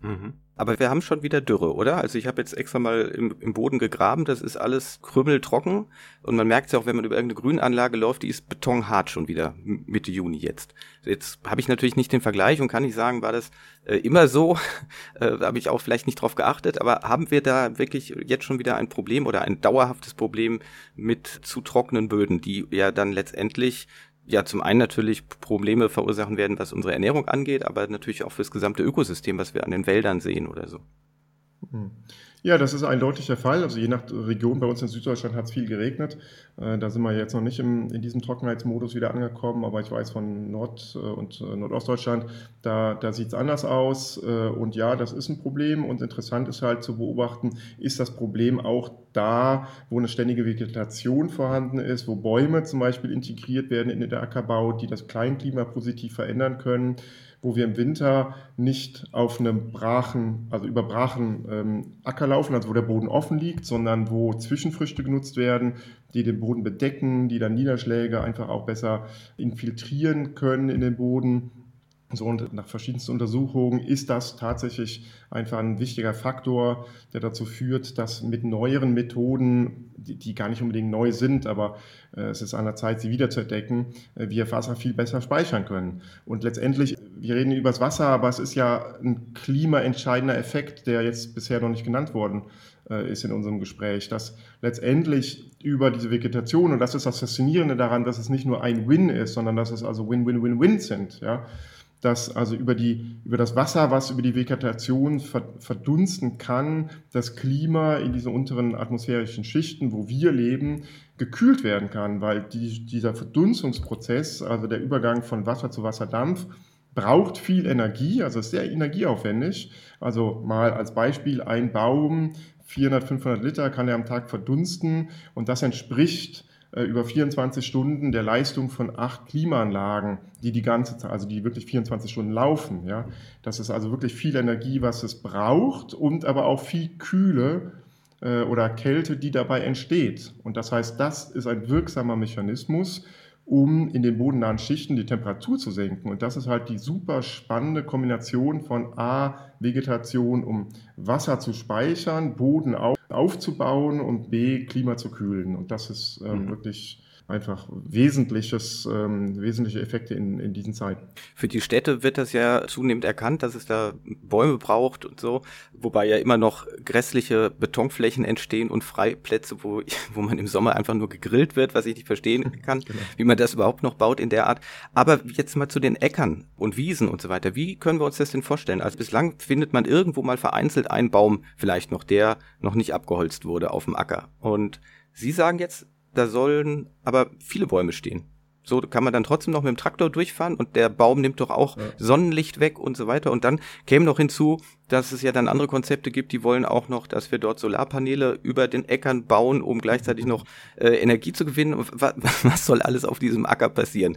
Mhm. Aber wir haben schon wieder Dürre, oder? Also ich habe jetzt extra mal im, im, Boden gegraben, das ist alles krümmeltrocken und man merkt es ja auch, wenn man über irgendeine Grünanlage läuft, die ist betonhart schon wieder Mitte Juni jetzt. Jetzt habe ich natürlich nicht den Vergleich und kann nicht sagen, war das äh, immer so, äh, habe ich auch vielleicht nicht drauf geachtet, aber haben wir da wirklich jetzt schon wieder ein Problem oder ein dauerhaftes Problem mit zu trockenen Böden, die ja dann letztendlich ja zum einen natürlich Probleme verursachen werden, was unsere Ernährung angeht, aber natürlich auch fürs gesamte Ökosystem, was wir an den Wäldern sehen oder so. Ja, das ist ein deutlicher Fall. Also je nach Region, bei uns in Süddeutschland hat es viel geregnet. Äh, da sind wir jetzt noch nicht im, in diesem Trockenheitsmodus wieder angekommen, aber ich weiß von Nord- äh, und äh, Nordostdeutschland, da, da sieht es anders aus. Und ja, das ist ein Problem. Und interessant ist halt zu beobachten, ist das Problem auch da, wo eine ständige Vegetation vorhanden ist, wo Bäume zum Beispiel integriert werden in den Ackerbau, die das Kleinklima positiv verändern können wo wir im Winter nicht auf einem brachen, also über brachen ähm, Acker laufen, also wo der Boden offen liegt, sondern wo Zwischenfrüchte genutzt werden, die den Boden bedecken, die dann Niederschläge einfach auch besser infiltrieren können in den Boden. So, und nach verschiedensten Untersuchungen ist das tatsächlich einfach ein wichtiger Faktor, der dazu führt, dass mit neueren Methoden, die, die gar nicht unbedingt neu sind, aber äh, es ist an der Zeit, sie wiederzuentdecken, äh, wir Wasser viel besser speichern können. Und letztendlich, wir reden über das Wasser, aber es ist ja ein klimaentscheidender Effekt, der jetzt bisher noch nicht genannt worden äh, ist in unserem Gespräch, dass letztendlich über diese Vegetation, und das ist das Faszinierende daran, dass es nicht nur ein Win ist, sondern dass es also Win-Win-Win-Win sind, ja, dass also über, die, über das Wasser, was über die Vegetation verdunsten kann, das Klima in diesen unteren atmosphärischen Schichten, wo wir leben, gekühlt werden kann, weil die, dieser Verdunstungsprozess, also der Übergang von Wasser zu Wasserdampf, braucht viel Energie, also ist sehr energieaufwendig. Also mal als Beispiel ein Baum, 400, 500 Liter kann er am Tag verdunsten und das entspricht über 24 Stunden der Leistung von acht Klimaanlagen, die die ganze Zeit, also die wirklich 24 Stunden laufen. Ja, das ist also wirklich viel Energie, was es braucht und aber auch viel Kühle äh, oder Kälte, die dabei entsteht. Und das heißt, das ist ein wirksamer Mechanismus, um in den bodennahen Schichten die Temperatur zu senken. Und das ist halt die super spannende Kombination von A, Vegetation, um Wasser zu speichern, Boden auf, aufzubauen und B, Klima zu kühlen. Und das ist ähm, mhm. wirklich einfach wesentliches, ähm, wesentliche Effekte in, in diesen Zeiten. Für die Städte wird das ja zunehmend erkannt, dass es da Bäume braucht und so, wobei ja immer noch grässliche Betonflächen entstehen und Freiplätze, wo, wo man im Sommer einfach nur gegrillt wird, was ich nicht verstehen kann, genau. wie man das überhaupt noch baut in der Art. Aber jetzt mal zu den Äckern und Wiesen und so weiter. Wie können wir uns das denn vorstellen? Also bislang findet man irgendwo mal vereinzelt einen Baum, vielleicht noch der noch nicht abgeholzt wurde auf dem Acker. Und Sie sagen jetzt, da sollen aber viele Bäume stehen. So kann man dann trotzdem noch mit dem Traktor durchfahren und der Baum nimmt doch auch ja. Sonnenlicht weg und so weiter. Und dann käme noch hinzu, dass es ja dann andere Konzepte gibt, die wollen auch noch, dass wir dort Solarpaneele über den Äckern bauen, um gleichzeitig noch äh, Energie zu gewinnen. Was, was soll alles auf diesem Acker passieren?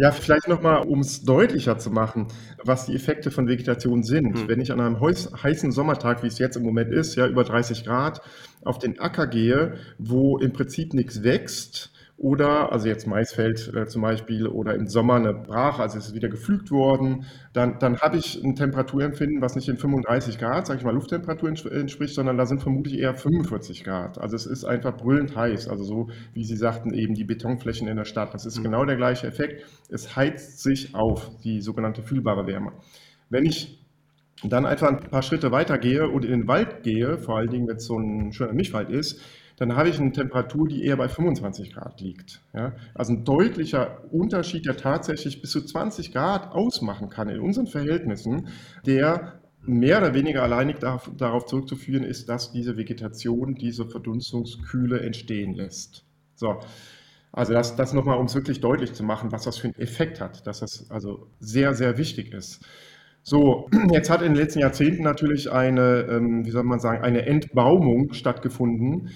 Ja, vielleicht nochmal, um es deutlicher zu machen, was die Effekte von Vegetation sind. Mhm. Wenn ich an einem heißen Sommertag, wie es jetzt im Moment ist, ja, über 30 Grad, auf den Acker gehe, wo im Prinzip nichts wächst oder, also jetzt Maisfeld äh, zum Beispiel, oder im Sommer eine Brache, also es ist wieder gepflügt worden, dann, dann habe ich ein Temperaturempfinden, was nicht in 35 Grad, sage ich mal, Lufttemperatur entspricht, sondern da sind vermutlich eher 45 Grad. Also es ist einfach brüllend heiß. Also so, wie Sie sagten, eben die Betonflächen in der Stadt. Das ist mhm. genau der gleiche Effekt. Es heizt sich auf, die sogenannte fühlbare Wärme. Wenn ich dann einfach ein paar Schritte weiter gehe und in den Wald gehe, vor allen Dingen, wenn es so ein schöner Mischwald ist, dann habe ich eine Temperatur, die eher bei 25 Grad liegt. Ja? Also ein deutlicher Unterschied, der tatsächlich bis zu 20 Grad ausmachen kann in unseren Verhältnissen, der mehr oder weniger alleinig darauf zurückzuführen ist, dass diese Vegetation diese Verdunstungskühle entstehen lässt. So. Also das, das nochmal, um es wirklich deutlich zu machen, was das für einen Effekt hat, dass das also sehr, sehr wichtig ist. So, jetzt hat in den letzten Jahrzehnten natürlich eine, ähm, wie soll man sagen, eine Entbaumung stattgefunden.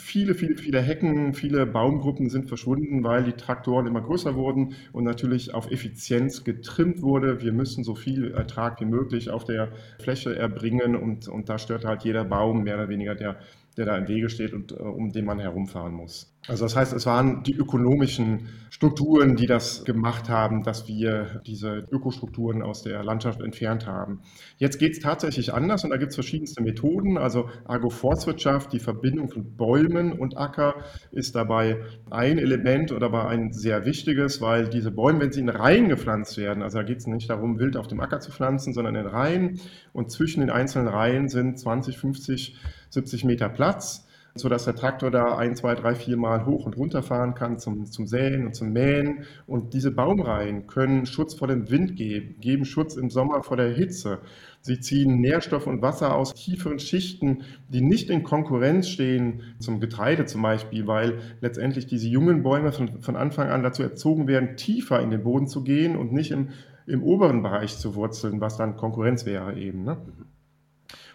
Viele, viele, viele Hecken, viele Baumgruppen sind verschwunden, weil die Traktoren immer größer wurden und natürlich auf Effizienz getrimmt wurde. Wir müssen so viel Ertrag wie möglich auf der Fläche erbringen und, und da stört halt jeder Baum mehr oder weniger, der, der da im Wege steht und äh, um den man herumfahren muss. Also das heißt, es waren die ökonomischen Strukturen, die das gemacht haben, dass wir diese Ökostrukturen aus der Landschaft entfernt haben. Jetzt geht es tatsächlich anders und da gibt es verschiedenste Methoden. Also Agroforstwirtschaft, die Verbindung von Bäumen und Acker ist dabei ein Element oder aber ein sehr wichtiges, weil diese Bäume, wenn sie in Reihen gepflanzt werden, also da geht es nicht darum, wild auf dem Acker zu pflanzen, sondern in Reihen und zwischen den einzelnen Reihen sind 20, 50, 70 Meter Platz sodass der Traktor da ein, zwei, drei, vier Mal hoch und runter fahren kann zum, zum Säen und zum Mähen. Und diese Baumreihen können Schutz vor dem Wind geben, geben Schutz im Sommer vor der Hitze. Sie ziehen Nährstoff und Wasser aus tieferen Schichten, die nicht in Konkurrenz stehen zum Getreide zum Beispiel, weil letztendlich diese jungen Bäume von, von Anfang an dazu erzogen werden, tiefer in den Boden zu gehen und nicht im, im oberen Bereich zu wurzeln, was dann Konkurrenz wäre eben. Ne?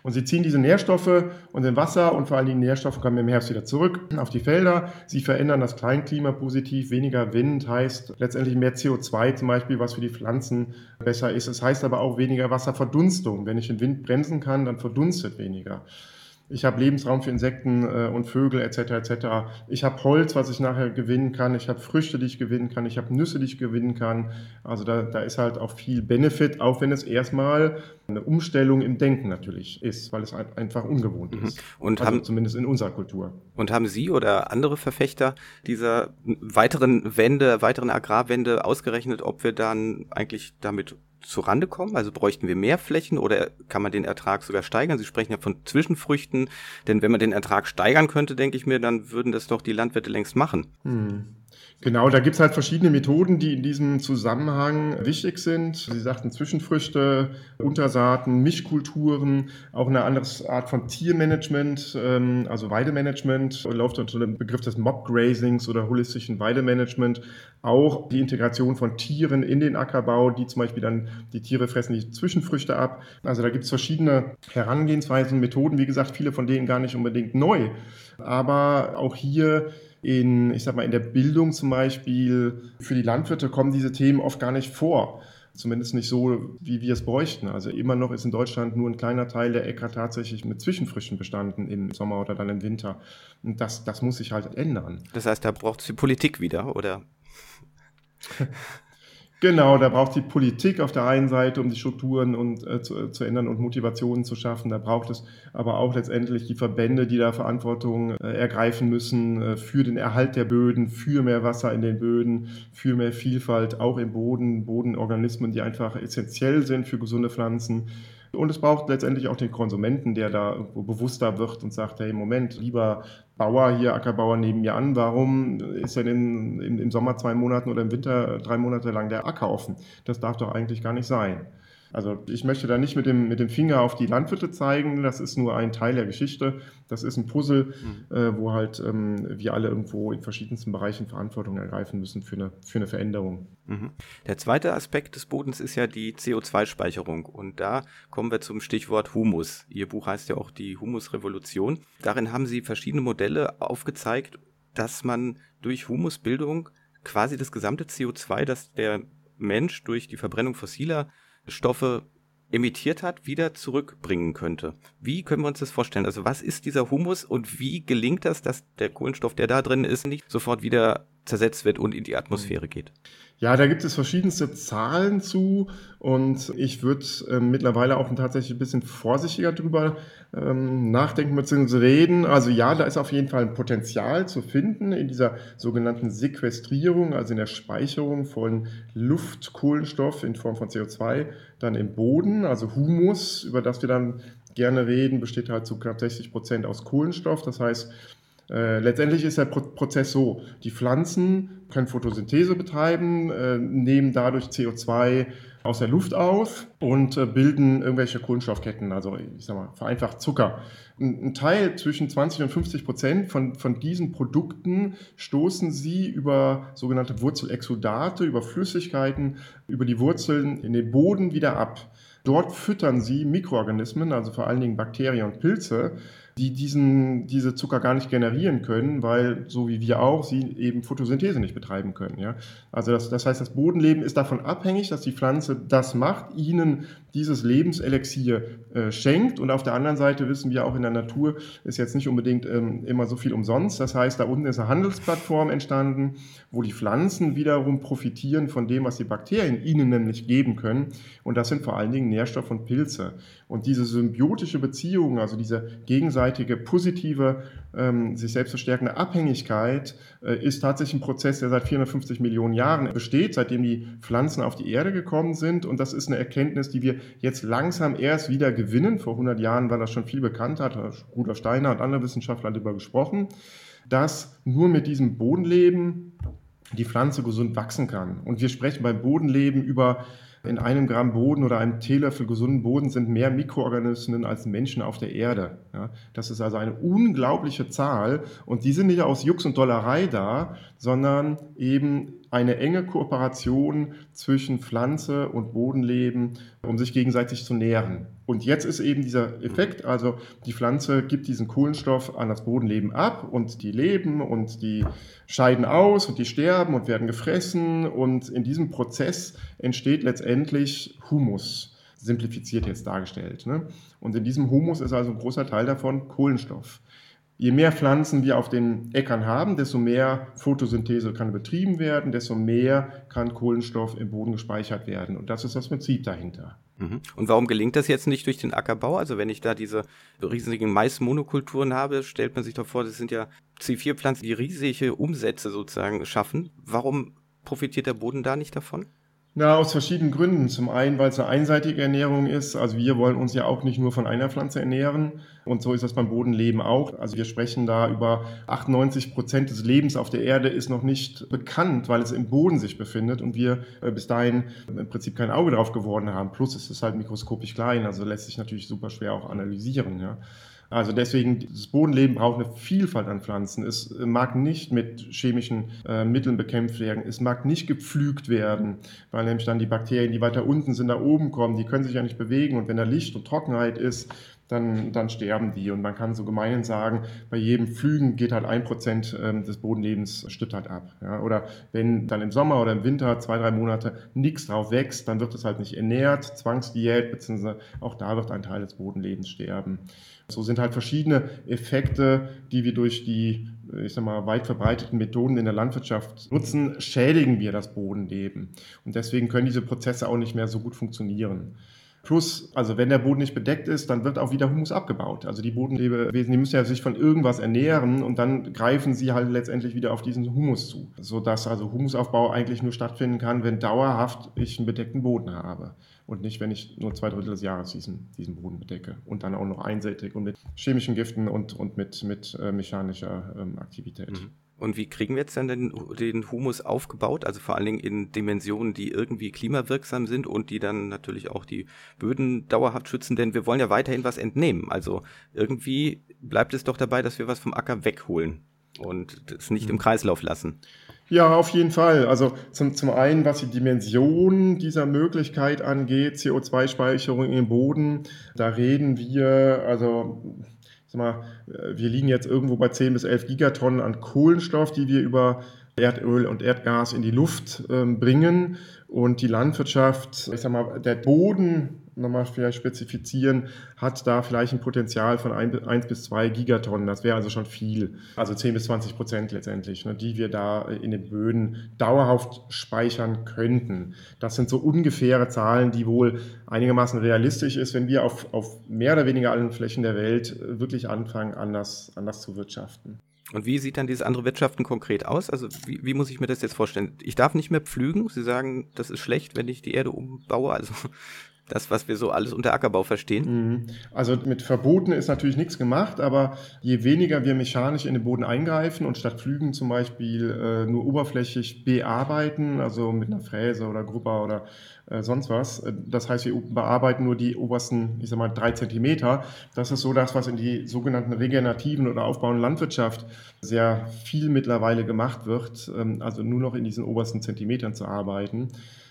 Und sie ziehen diese Nährstoffe und den Wasser und vor allem die Nährstoffe kommen im Herbst wieder zurück auf die Felder. Sie verändern das Kleinklima positiv. Weniger Wind heißt letztendlich mehr CO2 zum Beispiel, was für die Pflanzen besser ist. Es heißt aber auch weniger Wasserverdunstung. Wenn ich den Wind bremsen kann, dann verdunstet weniger ich habe Lebensraum für Insekten äh, und Vögel etc. etc. Ich habe Holz, was ich nachher gewinnen kann. Ich habe Früchte, die ich gewinnen kann. Ich habe Nüsse, die ich gewinnen kann. Also da, da ist halt auch viel Benefit, auch wenn es erstmal eine Umstellung im Denken natürlich ist, weil es einfach ungewohnt mhm. ist. Und also haben, zumindest in unserer Kultur. Und haben Sie oder andere Verfechter dieser weiteren Wende, weiteren Agrarwende ausgerechnet, ob wir dann eigentlich damit zurande kommen? Also bräuchten wir mehr Flächen oder kann man den Ertrag sogar steigern? Sie sprechen ja von Zwischenfrüchten, denn wenn man den Ertrag steigern könnte, denke ich mir, dann würden das doch die Landwirte längst machen. Hm. Genau, da gibt es halt verschiedene Methoden, die in diesem Zusammenhang wichtig sind. Sie sagten Zwischenfrüchte, Untersaaten, Mischkulturen, auch eine andere Art von Tiermanagement, ähm, also Weidemanagement, läuft unter dem Begriff des Mobgrazings oder holistischen Weidemanagement. Auch die Integration von Tieren in den Ackerbau, die zum Beispiel dann, die Tiere fressen die Zwischenfrüchte ab. Also da gibt es verschiedene Herangehensweisen, Methoden, wie gesagt, viele von denen gar nicht unbedingt neu. Aber auch hier in, ich sag mal, in der Bildung zum Beispiel für die Landwirte kommen diese Themen oft gar nicht vor. Zumindest nicht so, wie wir es bräuchten. Also immer noch ist in Deutschland nur ein kleiner Teil der Äcker tatsächlich mit Zwischenfrischen bestanden im Sommer oder dann im Winter. Und das, das muss sich halt ändern. Das heißt, da braucht es die Politik wieder, oder? Genau, da braucht die Politik auf der einen Seite, um die Strukturen und, äh, zu, äh, zu, ändern und Motivationen zu schaffen. Da braucht es aber auch letztendlich die Verbände, die da Verantwortung äh, ergreifen müssen äh, für den Erhalt der Böden, für mehr Wasser in den Böden, für mehr Vielfalt auch im Boden, Bodenorganismen, die einfach essentiell sind für gesunde Pflanzen. Und es braucht letztendlich auch den Konsumenten, der da irgendwo bewusster wird und sagt, hey, Moment, lieber Bauer hier, Ackerbauer neben mir an, warum ist denn in, in, im Sommer zwei Monaten oder im Winter drei Monate lang der Acker offen? Das darf doch eigentlich gar nicht sein. Also ich möchte da nicht mit dem, mit dem Finger auf die Landwirte zeigen, das ist nur ein Teil der Geschichte. Das ist ein Puzzle, mhm. äh, wo halt ähm, wir alle irgendwo in verschiedensten Bereichen Verantwortung ergreifen müssen für eine, für eine Veränderung. Mhm. Der zweite Aspekt des Bodens ist ja die CO2-Speicherung. Und da kommen wir zum Stichwort Humus. Ihr Buch heißt ja auch die Humusrevolution. Darin haben Sie verschiedene Modelle aufgezeigt, dass man durch Humusbildung quasi das gesamte CO2, das der Mensch durch die Verbrennung fossiler Stoffe emittiert hat, wieder zurückbringen könnte. Wie können wir uns das vorstellen? Also was ist dieser Humus und wie gelingt das, dass der Kohlenstoff, der da drin ist, nicht sofort wieder zersetzt wird und in die Atmosphäre geht. Ja, da gibt es verschiedenste Zahlen zu und ich würde äh, mittlerweile auch tatsächlich ein bisschen vorsichtiger drüber ähm, nachdenken bzw. reden. Also ja, da ist auf jeden Fall ein Potenzial zu finden in dieser sogenannten Sequestrierung, also in der Speicherung von Luftkohlenstoff in Form von CO2 dann im Boden, also Humus, über das wir dann gerne reden, besteht halt zu knapp 60 Prozent aus Kohlenstoff. Das heißt, äh, letztendlich ist der Pro Prozess so, die Pflanzen können Photosynthese betreiben, äh, nehmen dadurch CO2 aus der Luft auf und äh, bilden irgendwelche Kohlenstoffketten, also ich sag mal, vereinfacht Zucker. Ein, ein Teil zwischen 20 und 50 Prozent von, von diesen Produkten stoßen sie über sogenannte Wurzelexudate, über Flüssigkeiten, über die Wurzeln in den Boden wieder ab. Dort füttern sie Mikroorganismen, also vor allen Dingen Bakterien und Pilze, die diesen, diese Zucker gar nicht generieren können, weil, so wie wir auch, sie eben Photosynthese nicht betreiben können. Ja? Also das, das heißt, das Bodenleben ist davon abhängig, dass die Pflanze das macht, ihnen dieses Lebenselixier äh, schenkt. Und auf der anderen Seite wissen wir auch in der Natur ist jetzt nicht unbedingt ähm, immer so viel umsonst. Das heißt, da unten ist eine Handelsplattform entstanden, wo die Pflanzen wiederum profitieren von dem, was die Bakterien ihnen nämlich geben können. Und das sind vor allen Dingen Nährstoffe und Pilze. Und diese symbiotische Beziehung, also diese gegenseitige positive, ähm, sich selbst verstärkende Abhängigkeit, äh, ist tatsächlich ein Prozess, der seit 450 Millionen Jahren besteht, seitdem die Pflanzen auf die Erde gekommen sind. Und das ist eine Erkenntnis, die wir jetzt langsam erst wieder gewinnen. Vor 100 Jahren war das schon viel bekannt, hat Rudolf Steiner und andere Wissenschaftler darüber gesprochen, dass nur mit diesem Bodenleben die Pflanze gesund wachsen kann. Und wir sprechen beim Bodenleben über in einem Gramm Boden oder einem Teelöffel gesunden Boden sind mehr Mikroorganismen als Menschen auf der Erde. Ja, das ist also eine unglaubliche Zahl und die sind nicht aus Jux und Dollerei da, sondern eben eine enge Kooperation zwischen Pflanze und Bodenleben, um sich gegenseitig zu nähren. Und jetzt ist eben dieser Effekt, also die Pflanze gibt diesen Kohlenstoff an das Bodenleben ab und die leben und die scheiden aus und die sterben und werden gefressen und in diesem Prozess entsteht letztendlich Humus, simplifiziert jetzt dargestellt. Ne? Und in diesem Humus ist also ein großer Teil davon Kohlenstoff. Je mehr Pflanzen wir auf den Äckern haben, desto mehr Photosynthese kann betrieben werden, desto mehr kann Kohlenstoff im Boden gespeichert werden. Und das ist das Prinzip dahinter. Mhm. Und warum gelingt das jetzt nicht durch den Ackerbau? Also wenn ich da diese riesigen Maismonokulturen habe, stellt man sich doch vor, das sind ja C4-Pflanzen, die riesige Umsätze sozusagen schaffen. Warum profitiert der Boden da nicht davon? Na, aus verschiedenen Gründen. Zum einen, weil es eine einseitige Ernährung ist. Also wir wollen uns ja auch nicht nur von einer Pflanze ernähren. Und so ist das beim Bodenleben auch. Also wir sprechen da über 98 Prozent des Lebens auf der Erde ist noch nicht bekannt, weil es im Boden sich befindet und wir äh, bis dahin im Prinzip kein Auge drauf geworden haben. Plus es ist halt mikroskopisch klein, also lässt sich natürlich super schwer auch analysieren. Ja. Also deswegen, das Bodenleben braucht eine Vielfalt an Pflanzen. Es mag nicht mit chemischen äh, Mitteln bekämpft werden. Es mag nicht gepflügt werden, weil nämlich dann die Bakterien, die weiter unten sind, da oben kommen, die können sich ja nicht bewegen. Und wenn da Licht und Trockenheit ist, dann, dann sterben die. Und man kann so gemein sagen, bei jedem Pflügen geht halt ein Prozent ähm, des Bodenlebens stirbt halt ab. Ja? Oder wenn dann im Sommer oder im Winter zwei, drei Monate nichts drauf wächst, dann wird es halt nicht ernährt, Zwangsdiät, beziehungsweise auch da wird ein Teil des Bodenlebens sterben. So sind halt verschiedene Effekte, die wir durch die, ich sag mal, weit verbreiteten Methoden in der Landwirtschaft nutzen, schädigen wir das Bodenleben. Und deswegen können diese Prozesse auch nicht mehr so gut funktionieren. Plus, also wenn der Boden nicht bedeckt ist, dann wird auch wieder Humus abgebaut. Also die Bodenlebewesen, die müssen ja sich von irgendwas ernähren und dann greifen sie halt letztendlich wieder auf diesen Humus zu. Sodass also Humusaufbau eigentlich nur stattfinden kann, wenn dauerhaft ich einen bedeckten Boden habe. Und nicht, wenn ich nur zwei Drittel des Jahres diesen, diesen Boden bedecke. Und dann auch noch einseitig und mit chemischen Giften und, und mit, mit äh, mechanischer ähm, Aktivität. Mhm. Und wie kriegen wir jetzt dann den, den, Humus aufgebaut? Also vor allen Dingen in Dimensionen, die irgendwie klimawirksam sind und die dann natürlich auch die Böden dauerhaft schützen, denn wir wollen ja weiterhin was entnehmen. Also irgendwie bleibt es doch dabei, dass wir was vom Acker wegholen und es nicht mhm. im Kreislauf lassen. Ja, auf jeden Fall. Also zum, zum einen, was die Dimension dieser Möglichkeit angeht, CO2-Speicherung im Boden, da reden wir, also sag mal, äh, wir liegen jetzt irgendwo bei 10 bis 11 Gigatonnen an Kohlenstoff, die wir über Erdöl und Erdgas in die Luft äh, bringen. Und die Landwirtschaft, ich sag mal, der Boden nochmal vielleicht spezifizieren, hat da vielleicht ein Potenzial von 1 bis 2 Gigatonnen. Das wäre also schon viel. Also 10 bis 20 Prozent letztendlich, ne, die wir da in den Böden dauerhaft speichern könnten. Das sind so ungefähre Zahlen, die wohl einigermaßen realistisch ist, wenn wir auf, auf mehr oder weniger allen Flächen der Welt wirklich anfangen, anders, anders zu wirtschaften. Und wie sieht dann dieses andere Wirtschaften konkret aus? Also wie, wie, muss ich mir das jetzt vorstellen? Ich darf nicht mehr pflügen. Sie sagen, das ist schlecht, wenn ich die Erde umbaue. Also das, was wir so alles unter Ackerbau verstehen. Mhm. Also mit Verboten ist natürlich nichts gemacht, aber je weniger wir mechanisch in den Boden eingreifen und statt Pflügen zum Beispiel äh, nur oberflächlich bearbeiten, also mit einer Fräse oder Grupper oder äh, sonst was. Äh, das heißt, wir bearbeiten nur die obersten, ich sag mal, drei Zentimeter. Das ist so das, was in die sogenannten regenerativen oder aufbauenden Landwirtschaft sehr viel mittlerweile gemacht wird, ähm, also nur noch in diesen obersten Zentimetern zu arbeiten.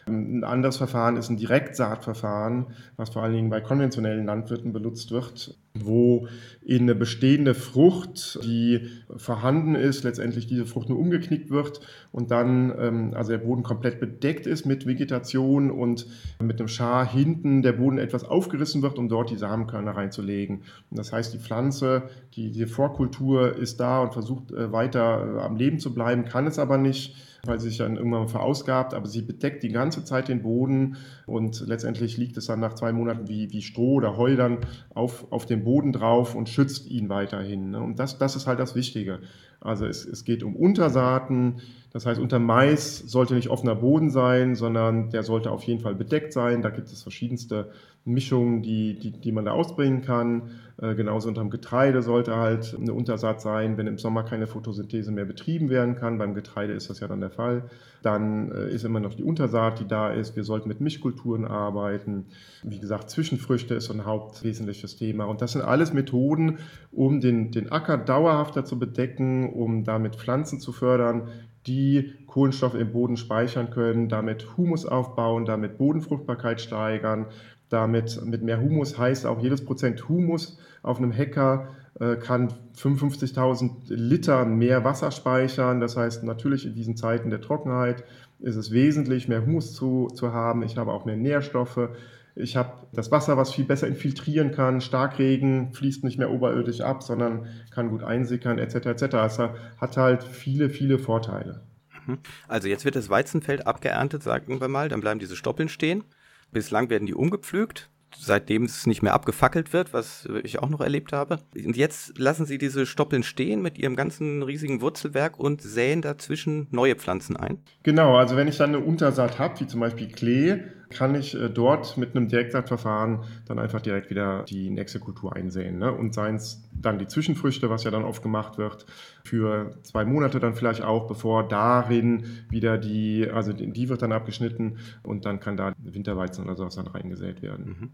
Ein anderes Verfahren ist ein Direktsaatverfahren, was vor allen Dingen bei konventionellen Landwirten benutzt wird, wo in eine bestehende Frucht, die vorhanden ist, letztendlich diese Frucht nur umgeknickt wird und dann ähm, also der Boden komplett bedeckt ist mit Vegetation und mit einem Schar hinten der Boden etwas aufgerissen wird, um dort die Samenkörner reinzulegen. Und das heißt, die Pflanze, die, die Vorkultur ist da und versucht äh, weiter äh, am Leben zu bleiben, kann es aber nicht weil sie sich dann irgendwann verausgabt, aber sie bedeckt die ganze Zeit den Boden und letztendlich liegt es dann nach zwei Monaten wie, wie Stroh oder Heu dann auf, auf dem Boden drauf und schützt ihn weiterhin. Ne? Und das, das ist halt das Wichtige. Also es, es geht um Untersaaten, das heißt, unter Mais sollte nicht offener Boden sein, sondern der sollte auf jeden Fall bedeckt sein. Da gibt es verschiedenste Mischungen, die, die, die man da ausbringen kann. Äh, genauso unterm Getreide sollte halt eine Untersaat sein, wenn im Sommer keine Photosynthese mehr betrieben werden kann. Beim Getreide ist das ja dann der Fall. Dann äh, ist immer noch die Untersaat, die da ist. Wir sollten mit Mischkulturen arbeiten. Wie gesagt, Zwischenfrüchte ist so ein hauptwesentliches Thema. Und das sind alles Methoden, um den, den Acker dauerhafter zu bedecken, um damit Pflanzen zu fördern, die Kohlenstoff im Boden speichern können, damit Humus aufbauen, damit Bodenfruchtbarkeit steigern, damit mit mehr Humus heißt auch jedes Prozent Humus auf einem Hecker äh, kann 55.000 Liter mehr Wasser speichern. Das heißt, natürlich in diesen Zeiten der Trockenheit ist es wesentlich, mehr Humus zu, zu haben. Ich habe auch mehr Nährstoffe. Ich habe das Wasser, was viel besser infiltrieren kann. Starkregen fließt nicht mehr oberirdisch ab, sondern kann gut einsickern, etc. etc. Es hat halt viele, viele Vorteile. Mhm. Also jetzt wird das Weizenfeld abgeerntet, sagen wir mal, dann bleiben diese Stoppeln stehen. Bislang werden die umgepflügt, seitdem es nicht mehr abgefackelt wird, was ich auch noch erlebt habe. Und jetzt lassen sie diese Stoppeln stehen mit ihrem ganzen riesigen Wurzelwerk und säen dazwischen neue Pflanzen ein. Genau, also wenn ich dann eine Untersaat habe, wie zum Beispiel Klee, kann ich äh, dort mit einem Direktsaatverfahren dann einfach direkt wieder die nächste Kultur einsehen. Ne? Und seien es dann die Zwischenfrüchte, was ja dann oft gemacht wird, für zwei Monate dann vielleicht auch, bevor darin wieder die, also die wird dann abgeschnitten und dann kann da Winterweizen oder sowas dann reingesät werden. Mhm.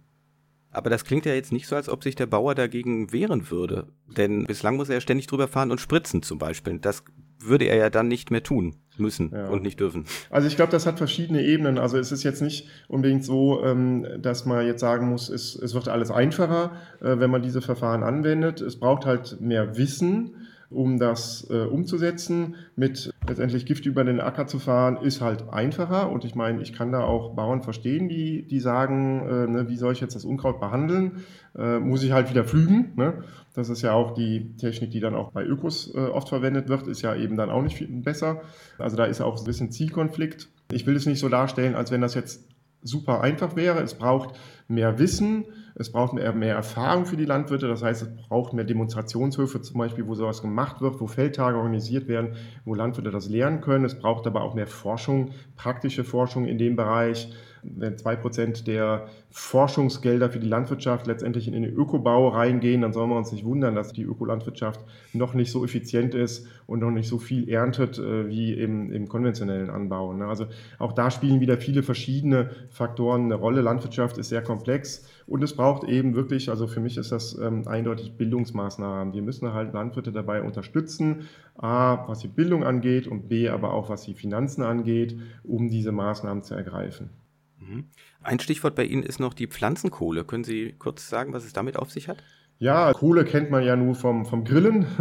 Aber das klingt ja jetzt nicht so, als ob sich der Bauer dagegen wehren würde. Denn bislang muss er ja ständig drüber fahren und spritzen zum Beispiel. Das würde er ja dann nicht mehr tun müssen ja. und nicht dürfen. Also ich glaube, das hat verschiedene Ebenen. Also es ist jetzt nicht unbedingt so, ähm, dass man jetzt sagen muss, es, es wird alles einfacher, äh, wenn man diese Verfahren anwendet. Es braucht halt mehr Wissen um das äh, umzusetzen. Mit letztendlich Gift über den Acker zu fahren, ist halt einfacher. Und ich meine, ich kann da auch Bauern verstehen, die, die sagen, äh, ne, wie soll ich jetzt das Unkraut behandeln? Äh, muss ich halt wieder pflügen. Ne? Das ist ja auch die Technik, die dann auch bei Ökos äh, oft verwendet wird, ist ja eben dann auch nicht viel besser. Also da ist auch ein bisschen Zielkonflikt. Ich will es nicht so darstellen, als wenn das jetzt super einfach wäre. Es braucht mehr Wissen, es braucht mehr, mehr Erfahrung für die Landwirte. Das heißt, es braucht mehr Demonstrationshöfe zum Beispiel, wo sowas gemacht wird, wo Feldtage organisiert werden, wo Landwirte das lernen können. Es braucht aber auch mehr Forschung, praktische Forschung in dem Bereich wenn zwei Prozent der Forschungsgelder für die Landwirtschaft letztendlich in den Ökobau reingehen, dann sollen wir uns nicht wundern, dass die Ökolandwirtschaft noch nicht so effizient ist und noch nicht so viel erntet äh, wie im, im konventionellen Anbau. Ne? Also auch da spielen wieder viele verschiedene Faktoren eine Rolle. Landwirtschaft ist sehr komplex und es braucht eben wirklich, also für mich ist das ähm, eindeutig Bildungsmaßnahmen. Wir müssen halt Landwirte dabei unterstützen, a, was die Bildung angeht und b, aber auch was die Finanzen angeht, um diese Maßnahmen zu ergreifen. Mhm. Ein Stichwort bei Ihnen ist noch die Pflanzenkohle. Können Sie kurz sagen, was es damit auf sich hat? Ja, Kohle kennt man ja nur vom, vom Grillen.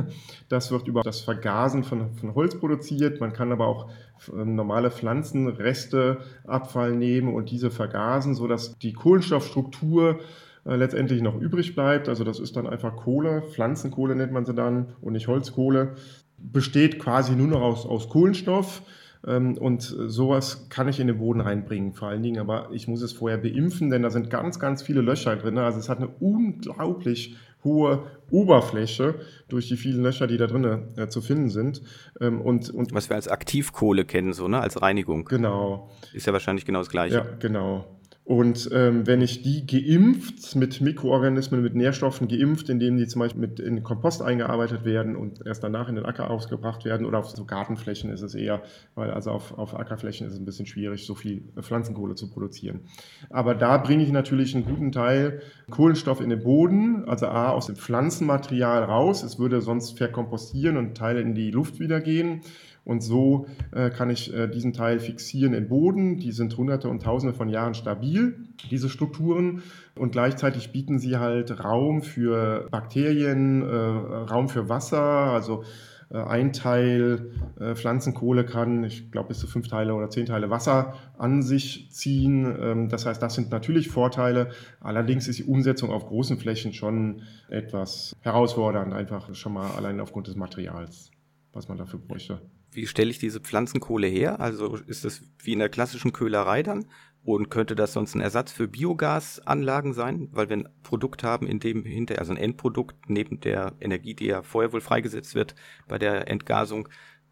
Das wird über das Vergasen von, von Holz produziert. Man kann aber auch ähm, normale Pflanzenreste, Abfall nehmen und diese vergasen, sodass die Kohlenstoffstruktur äh, letztendlich noch übrig bleibt. Also das ist dann einfach Kohle, Pflanzenkohle nennt man sie dann und nicht Holzkohle. Besteht quasi nur noch aus, aus Kohlenstoff. Ähm, und sowas kann ich in den Boden reinbringen, vor allen Dingen, aber ich muss es vorher beimpfen, denn da sind ganz, ganz viele Löcher drin. Also es hat eine unglaublich hohe Oberfläche durch die vielen Löcher, die da drin äh, zu finden sind. Ähm, und, und Was wir als Aktivkohle kennen, so, ne? Als Reinigung. Genau. Ist ja wahrscheinlich genau das Gleiche. Ja, genau. Und ähm, wenn ich die geimpft mit Mikroorganismen, mit Nährstoffen geimpft, indem die zum Beispiel mit in Kompost eingearbeitet werden und erst danach in den Acker ausgebracht werden oder auf so Gartenflächen ist es eher, weil also auf, auf Ackerflächen ist es ein bisschen schwierig, so viel Pflanzenkohle zu produzieren. Aber da bringe ich natürlich einen guten Teil Kohlenstoff in den Boden, also A aus dem Pflanzenmaterial raus. Es würde sonst verkompostieren und Teile in die Luft wieder gehen. Und so äh, kann ich äh, diesen Teil fixieren im Boden. Die sind hunderte und tausende von Jahren stabil, diese Strukturen. Und gleichzeitig bieten sie halt Raum für Bakterien, äh, Raum für Wasser. Also äh, ein Teil äh, Pflanzenkohle kann, ich glaube, bis zu fünf Teile oder zehn Teile Wasser an sich ziehen. Ähm, das heißt, das sind natürlich Vorteile. Allerdings ist die Umsetzung auf großen Flächen schon etwas herausfordernd, einfach schon mal allein aufgrund des Materials, was man dafür bräuchte wie stelle ich diese Pflanzenkohle her? Also ist das wie in der klassischen Köhlerei dann? Und könnte das sonst ein Ersatz für Biogasanlagen sein? Weil wir ein Produkt haben, in dem hinter, also ein Endprodukt neben der Energie, die ja vorher wohl freigesetzt wird bei der Entgasung,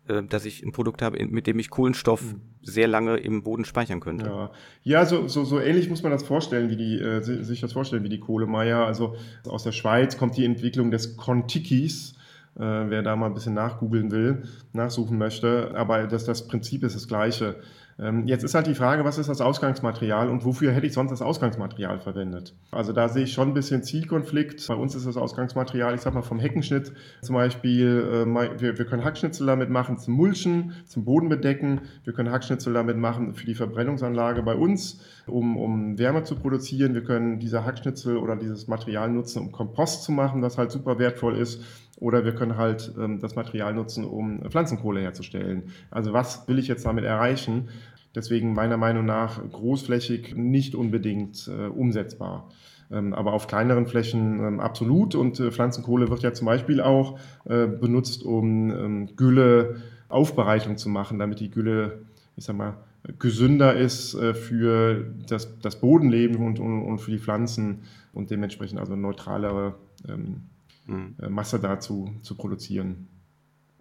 äh, dass ich ein Produkt habe, mit dem ich Kohlenstoff mhm. sehr lange im Boden speichern könnte. Ja, ja so, so, so ähnlich muss man das vorstellen, wie die, äh, sich das vorstellen wie die Kohlemeier. Also aus der Schweiz kommt die Entwicklung des Contikis äh, wer da mal ein bisschen nachgoogeln will, nachsuchen möchte. Aber das, das Prinzip ist das gleiche. Ähm, jetzt ist halt die Frage, was ist das Ausgangsmaterial und wofür hätte ich sonst das Ausgangsmaterial verwendet? Also da sehe ich schon ein bisschen Zielkonflikt. Bei uns ist das Ausgangsmaterial, ich sag mal vom Heckenschnitt zum Beispiel, äh, wir, wir können Hackschnitzel damit machen zum Mulchen, zum Boden bedecken. Wir können Hackschnitzel damit machen für die Verbrennungsanlage bei uns, um, um Wärme zu produzieren. Wir können diese Hackschnitzel oder dieses Material nutzen, um Kompost zu machen, das halt super wertvoll ist. Oder wir können halt ähm, das Material nutzen, um Pflanzenkohle herzustellen. Also was will ich jetzt damit erreichen? Deswegen meiner Meinung nach großflächig nicht unbedingt äh, umsetzbar. Ähm, aber auf kleineren Flächen ähm, absolut. Und äh, Pflanzenkohle wird ja zum Beispiel auch äh, benutzt, um ähm, Gülleaufbereitung zu machen, damit die Gülle, ich sag mal, gesünder ist äh, für das, das Bodenleben und, und, und, für die Pflanzen und dementsprechend also neutralere ähm, mhm. Masse dazu zu produzieren.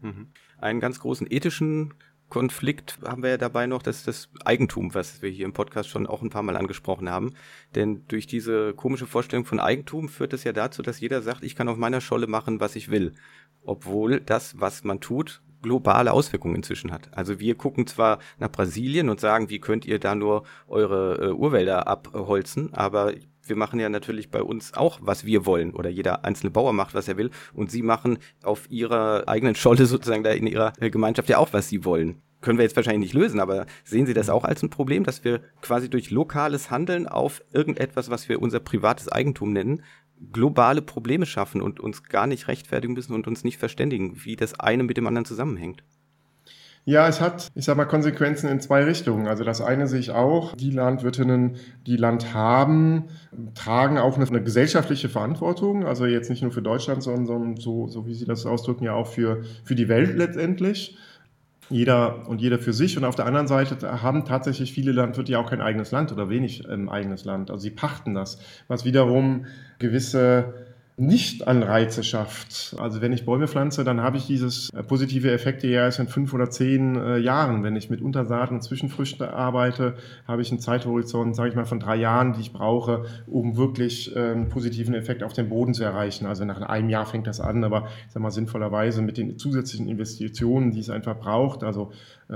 Mhm. Einen ganz großen ethischen Konflikt haben wir ja dabei noch, das ist das Eigentum, was wir hier im Podcast schon auch ein paar Mal angesprochen haben. Denn durch diese komische Vorstellung von Eigentum führt es ja dazu, dass jeder sagt, ich kann auf meiner Scholle machen, was ich will. Obwohl das, was man tut, globale Auswirkungen inzwischen hat. Also wir gucken zwar nach Brasilien und sagen, wie könnt ihr da nur eure äh, Urwälder abholzen, aber wir machen ja natürlich bei uns auch, was wir wollen. Oder jeder einzelne Bauer macht, was er will. Und sie machen auf ihrer eigenen Scholle sozusagen da in ihrer Gemeinschaft ja auch, was sie wollen. Können wir jetzt wahrscheinlich nicht lösen, aber sehen Sie das auch als ein Problem, dass wir quasi durch lokales Handeln auf irgendetwas, was wir unser privates Eigentum nennen, globale Probleme schaffen und uns gar nicht rechtfertigen müssen und uns nicht verständigen, wie das eine mit dem anderen zusammenhängt? Ja, es hat, ich sag mal, Konsequenzen in zwei Richtungen. Also das eine sehe ich auch, die Landwirtinnen, die Land haben, tragen auch eine, eine gesellschaftliche Verantwortung. Also jetzt nicht nur für Deutschland, sondern so, so wie Sie das ausdrücken, ja auch für, für die Welt letztendlich jeder und jeder für sich. Und auf der anderen Seite haben tatsächlich viele Landwirte ja auch kein eigenes Land oder wenig ähm, eigenes Land. Also sie pachten das, was wiederum gewisse nicht-Anreize schafft. Also wenn ich Bäume pflanze, dann habe ich dieses äh, positive Effekte ja erst in fünf oder zehn äh, Jahren. Wenn ich mit Untersaaten und Zwischenfrüchten arbeite, habe ich einen Zeithorizont, sage ich mal, von drei Jahren, die ich brauche, um wirklich äh, einen positiven Effekt auf den Boden zu erreichen. Also nach einem Jahr fängt das an, aber ich sage mal sinnvollerweise mit den zusätzlichen Investitionen, die es einfach braucht, also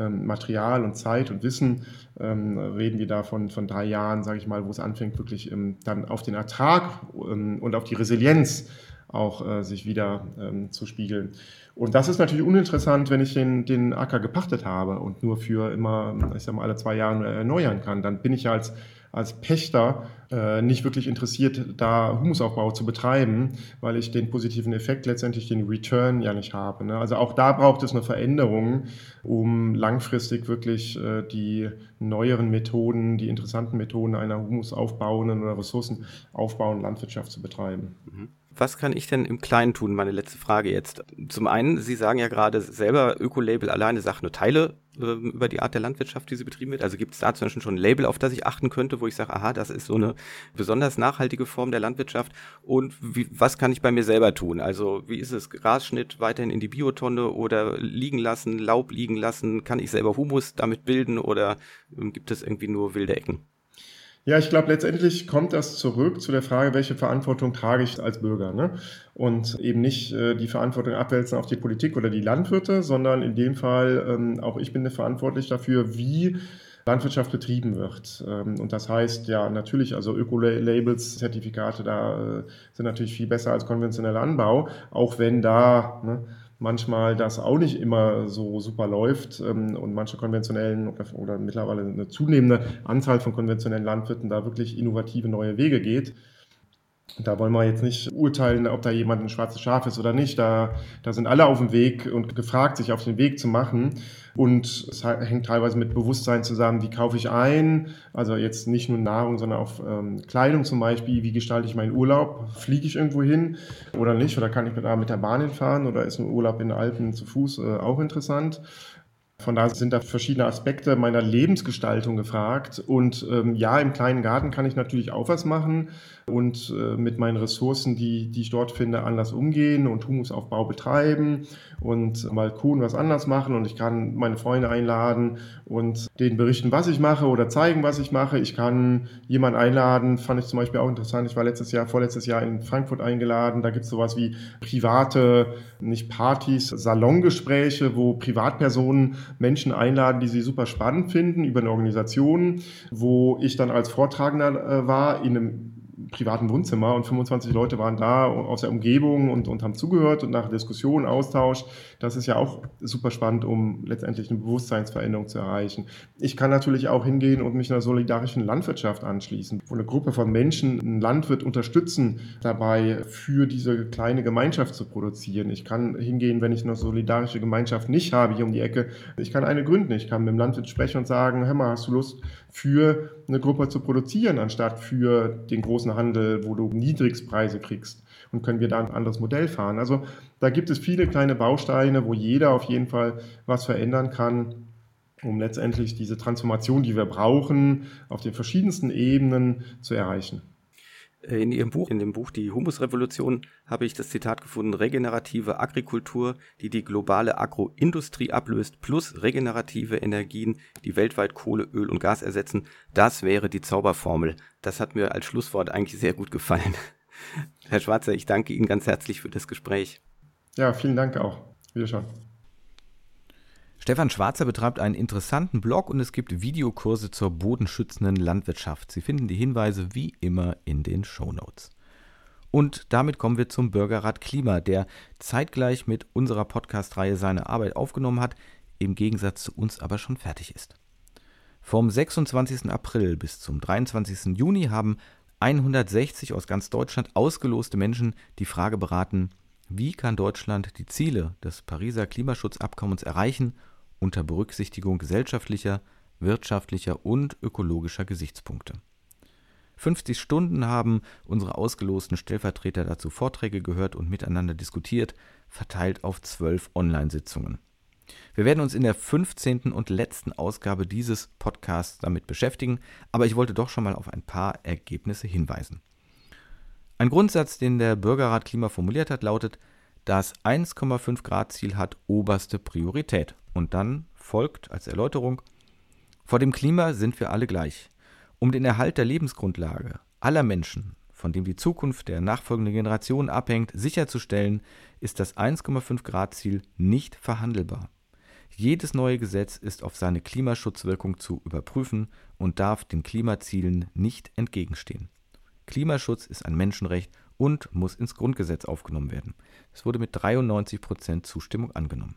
Material und Zeit und Wissen, ähm, reden wir da von, von drei Jahren, sage ich mal, wo es anfängt, wirklich ähm, dann auf den Ertrag ähm, und auf die Resilienz auch äh, sich wieder ähm, zu spiegeln. Und das ist natürlich uninteressant, wenn ich den, den Acker gepachtet habe und nur für immer, ich sag mal, alle zwei Jahre erneuern kann. Dann bin ich ja als, als Pächter äh, nicht wirklich interessiert, da Humusaufbau zu betreiben, weil ich den positiven Effekt, letztendlich den Return ja nicht habe. Ne? Also auch da braucht es eine Veränderung, um langfristig wirklich äh, die neueren Methoden, die interessanten Methoden einer humusaufbauenden oder ressourcenaufbauenden Landwirtschaft zu betreiben. Mhm. Was kann ich denn im Kleinen tun? Meine letzte Frage jetzt. Zum einen, Sie sagen ja gerade selber, Ökolabel alleine sagt nur Teile äh, über die Art der Landwirtschaft, die sie betrieben wird. Also gibt es da zum Beispiel schon ein Label, auf das ich achten könnte, wo ich sage, aha, das ist so eine besonders nachhaltige Form der Landwirtschaft. Und wie, was kann ich bei mir selber tun? Also wie ist es? Grasschnitt weiterhin in die Biotonne oder liegen lassen, Laub liegen lassen? Kann ich selber Humus damit bilden oder äh, gibt es irgendwie nur wilde Ecken? Ja, ich glaube, letztendlich kommt das zurück zu der Frage, welche Verantwortung trage ich als Bürger. Ne? Und eben nicht äh, die Verantwortung abwälzen auf die Politik oder die Landwirte, sondern in dem Fall ähm, auch ich bin verantwortlich dafür, wie Landwirtschaft betrieben wird. Ähm, und das heißt ja natürlich, also Öko-Labels, Zertifikate da äh, sind natürlich viel besser als konventioneller Anbau, auch wenn da ne, manchmal das auch nicht immer so super läuft ähm, und manche konventionellen oder, oder mittlerweile eine zunehmende Anzahl von konventionellen Landwirten da wirklich innovative neue Wege geht. Da wollen wir jetzt nicht urteilen, ob da jemand ein schwarzes Schaf ist oder nicht. Da, da sind alle auf dem Weg und gefragt, sich auf den Weg zu machen. Und es hängt teilweise mit Bewusstsein zusammen, wie kaufe ich ein, also jetzt nicht nur Nahrung, sondern auch ähm, Kleidung zum Beispiel, wie gestalte ich meinen Urlaub, fliege ich irgendwo hin oder nicht, oder kann ich da mit der Bahn hinfahren oder ist ein Urlaub in den Alpen zu Fuß äh, auch interessant. Von daher sind da verschiedene Aspekte meiner Lebensgestaltung gefragt. Und ähm, ja, im kleinen Garten kann ich natürlich auch was machen und äh, mit meinen Ressourcen, die, die ich dort finde, anders umgehen und Humusaufbau betreiben und mal Kuhn was anders machen. Und ich kann meine Freunde einladen und denen berichten, was ich mache oder zeigen, was ich mache. Ich kann jemanden einladen, fand ich zum Beispiel auch interessant. Ich war letztes Jahr, vorletztes Jahr in Frankfurt eingeladen. Da gibt es sowas wie private, nicht Partys, Salongespräche, wo Privatpersonen Menschen einladen, die sie super spannend finden über eine Organisation, wo ich dann als Vortragender äh, war in einem privaten Wohnzimmer und 25 Leute waren da aus der Umgebung und, und haben zugehört und nach Diskussion, Austausch. Das ist ja auch super spannend, um letztendlich eine Bewusstseinsveränderung zu erreichen. Ich kann natürlich auch hingehen und mich einer solidarischen Landwirtschaft anschließen, wo eine Gruppe von Menschen einen Landwirt unterstützen, dabei für diese kleine Gemeinschaft zu produzieren. Ich kann hingehen, wenn ich eine solidarische Gemeinschaft nicht habe hier um die Ecke. Ich kann eine gründen. Ich kann mit dem Landwirt sprechen und sagen, hör mal, hast du Lust, für eine Gruppe zu produzieren, anstatt für den großen Handel, wo du Niedrigstpreise kriegst. Und können wir da ein anderes Modell fahren? Also da gibt es viele kleine Bausteine, wo jeder auf jeden Fall was verändern kann, um letztendlich diese Transformation, die wir brauchen, auf den verschiedensten Ebenen zu erreichen. Äh, in Ihrem Buch, in dem Buch Die Humusrevolution, habe ich das Zitat gefunden, regenerative Agrikultur, die die globale Agroindustrie ablöst, plus regenerative Energien, die weltweit Kohle, Öl und Gas ersetzen, das wäre die Zauberformel. Das hat mir als Schlusswort eigentlich sehr gut gefallen. Herr Schwarzer, ich danke Ihnen ganz herzlich für das Gespräch. Ja, vielen Dank auch. Wiederschauen. Stefan Schwarzer betreibt einen interessanten Blog und es gibt Videokurse zur bodenschützenden Landwirtschaft. Sie finden die Hinweise wie immer in den Shownotes. Und damit kommen wir zum Bürgerrat Klima, der zeitgleich mit unserer Podcast-Reihe seine Arbeit aufgenommen hat, im Gegensatz zu uns aber schon fertig ist. Vom 26. April bis zum 23. Juni haben 160 aus ganz Deutschland ausgeloste Menschen die Frage beraten, wie kann Deutschland die Ziele des Pariser Klimaschutzabkommens erreichen unter Berücksichtigung gesellschaftlicher, wirtschaftlicher und ökologischer Gesichtspunkte. 50 Stunden haben unsere ausgelosten Stellvertreter dazu Vorträge gehört und miteinander diskutiert, verteilt auf zwölf Online-Sitzungen. Wir werden uns in der 15. und letzten Ausgabe dieses Podcasts damit beschäftigen, aber ich wollte doch schon mal auf ein paar Ergebnisse hinweisen. Ein Grundsatz, den der Bürgerrat Klima formuliert hat, lautet, das 1,5 Grad Ziel hat oberste Priorität. Und dann folgt als Erläuterung, vor dem Klima sind wir alle gleich. Um den Erhalt der Lebensgrundlage aller Menschen, von dem die Zukunft der nachfolgenden Generationen abhängt, sicherzustellen, ist das 1,5 Grad Ziel nicht verhandelbar. Jedes neue Gesetz ist auf seine Klimaschutzwirkung zu überprüfen und darf den Klimazielen nicht entgegenstehen. Klimaschutz ist ein Menschenrecht und muss ins Grundgesetz aufgenommen werden. Es wurde mit 93 Prozent Zustimmung angenommen.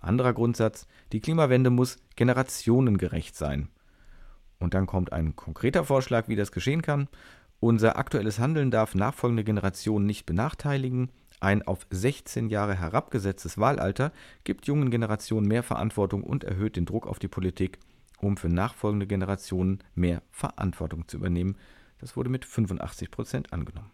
Anderer Grundsatz, die Klimawende muss generationengerecht sein. Und dann kommt ein konkreter Vorschlag, wie das geschehen kann. Unser aktuelles Handeln darf nachfolgende Generationen nicht benachteiligen. Ein auf 16 Jahre herabgesetztes Wahlalter gibt jungen Generationen mehr Verantwortung und erhöht den Druck auf die Politik, um für nachfolgende Generationen mehr Verantwortung zu übernehmen. Das wurde mit 85 Prozent angenommen.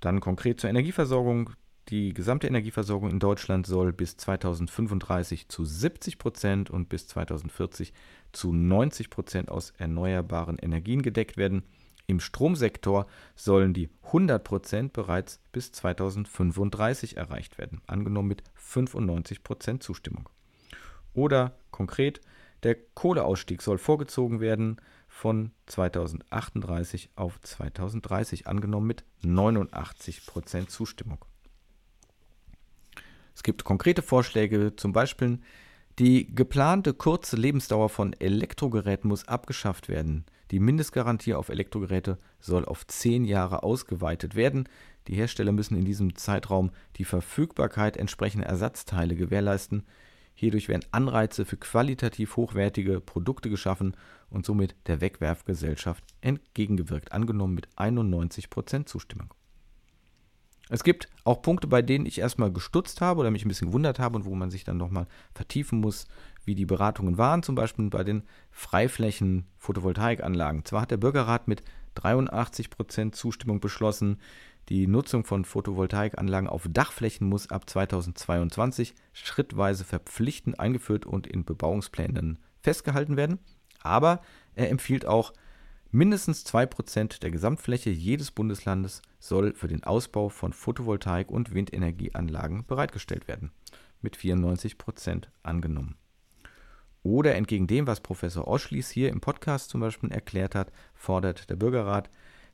Dann konkret zur Energieversorgung. Die gesamte Energieversorgung in Deutschland soll bis 2035 zu 70 Prozent und bis 2040 zu 90 Prozent aus erneuerbaren Energien gedeckt werden. Im Stromsektor sollen die 100 Prozent bereits bis 2035 erreicht werden, angenommen mit 95 Prozent Zustimmung. Oder konkret, der Kohleausstieg soll vorgezogen werden von 2038 auf 2030, angenommen mit 89 Prozent Zustimmung. Es gibt konkrete Vorschläge, zum Beispiel die geplante kurze Lebensdauer von Elektrogeräten muss abgeschafft werden. Die Mindestgarantie auf Elektrogeräte soll auf zehn Jahre ausgeweitet werden. Die Hersteller müssen in diesem Zeitraum die Verfügbarkeit entsprechender Ersatzteile gewährleisten. Hierdurch werden Anreize für qualitativ hochwertige Produkte geschaffen und somit der Wegwerfgesellschaft entgegengewirkt, angenommen mit 91% Zustimmung. Es gibt auch Punkte, bei denen ich erstmal gestutzt habe oder mich ein bisschen gewundert habe und wo man sich dann nochmal vertiefen muss, wie die Beratungen waren, zum Beispiel bei den Freiflächen Photovoltaikanlagen. Zwar hat der Bürgerrat mit 83% Zustimmung beschlossen, die Nutzung von Photovoltaikanlagen auf Dachflächen muss ab 2022 schrittweise verpflichtend eingeführt und in Bebauungsplänen festgehalten werden. Aber er empfiehlt auch, mindestens 2% der Gesamtfläche jedes Bundeslandes soll für den Ausbau von Photovoltaik- und Windenergieanlagen bereitgestellt werden. Mit 94% angenommen. Oder entgegen dem, was Professor Oschlies hier im Podcast zum Beispiel erklärt hat, fordert der Bürgerrat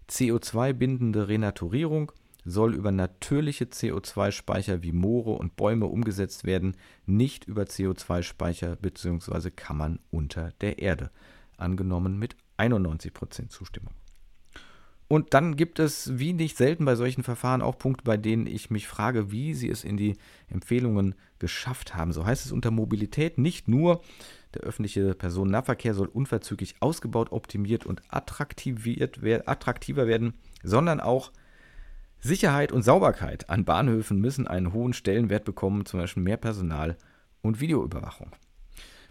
CO2-bindende Renaturierung soll über natürliche CO2-Speicher wie Moore und Bäume umgesetzt werden, nicht über CO2-Speicher bzw. Kammern unter der Erde. Angenommen mit 91% Zustimmung. Und dann gibt es, wie nicht selten bei solchen Verfahren, auch Punkte, bei denen ich mich frage, wie sie es in die Empfehlungen geschafft haben. So heißt es unter Mobilität nicht nur, der öffentliche Personennahverkehr soll unverzüglich ausgebaut, optimiert und attraktiviert, attraktiver werden, sondern auch Sicherheit und Sauberkeit an Bahnhöfen müssen einen hohen Stellenwert bekommen, zum Beispiel mehr Personal und Videoüberwachung.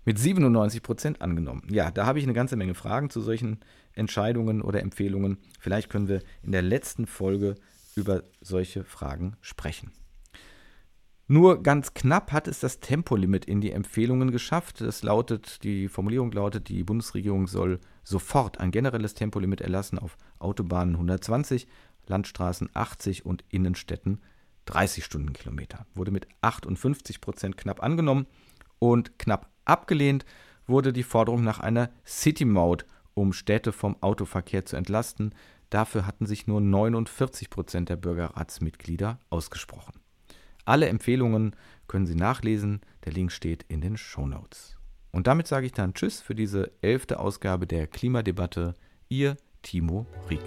Mit 97 Prozent angenommen. Ja, da habe ich eine ganze Menge Fragen zu solchen Entscheidungen oder Empfehlungen. Vielleicht können wir in der letzten Folge über solche Fragen sprechen. Nur ganz knapp hat es das Tempolimit in die Empfehlungen geschafft. Es lautet, die Formulierung lautet, die Bundesregierung soll sofort ein generelles Tempolimit erlassen auf Autobahnen 120, Landstraßen 80 und Innenstädten 30 Stundenkilometer. Wurde mit 58 Prozent knapp angenommen und knapp abgelehnt wurde die Forderung nach einer City-Maut, um Städte vom Autoverkehr zu entlasten. Dafür hatten sich nur 49 Prozent der Bürgerratsmitglieder ausgesprochen. Alle Empfehlungen können Sie nachlesen. Der Link steht in den Show Notes. Und damit sage ich dann Tschüss für diese elfte Ausgabe der Klimadebatte. Ihr Timo Rieck.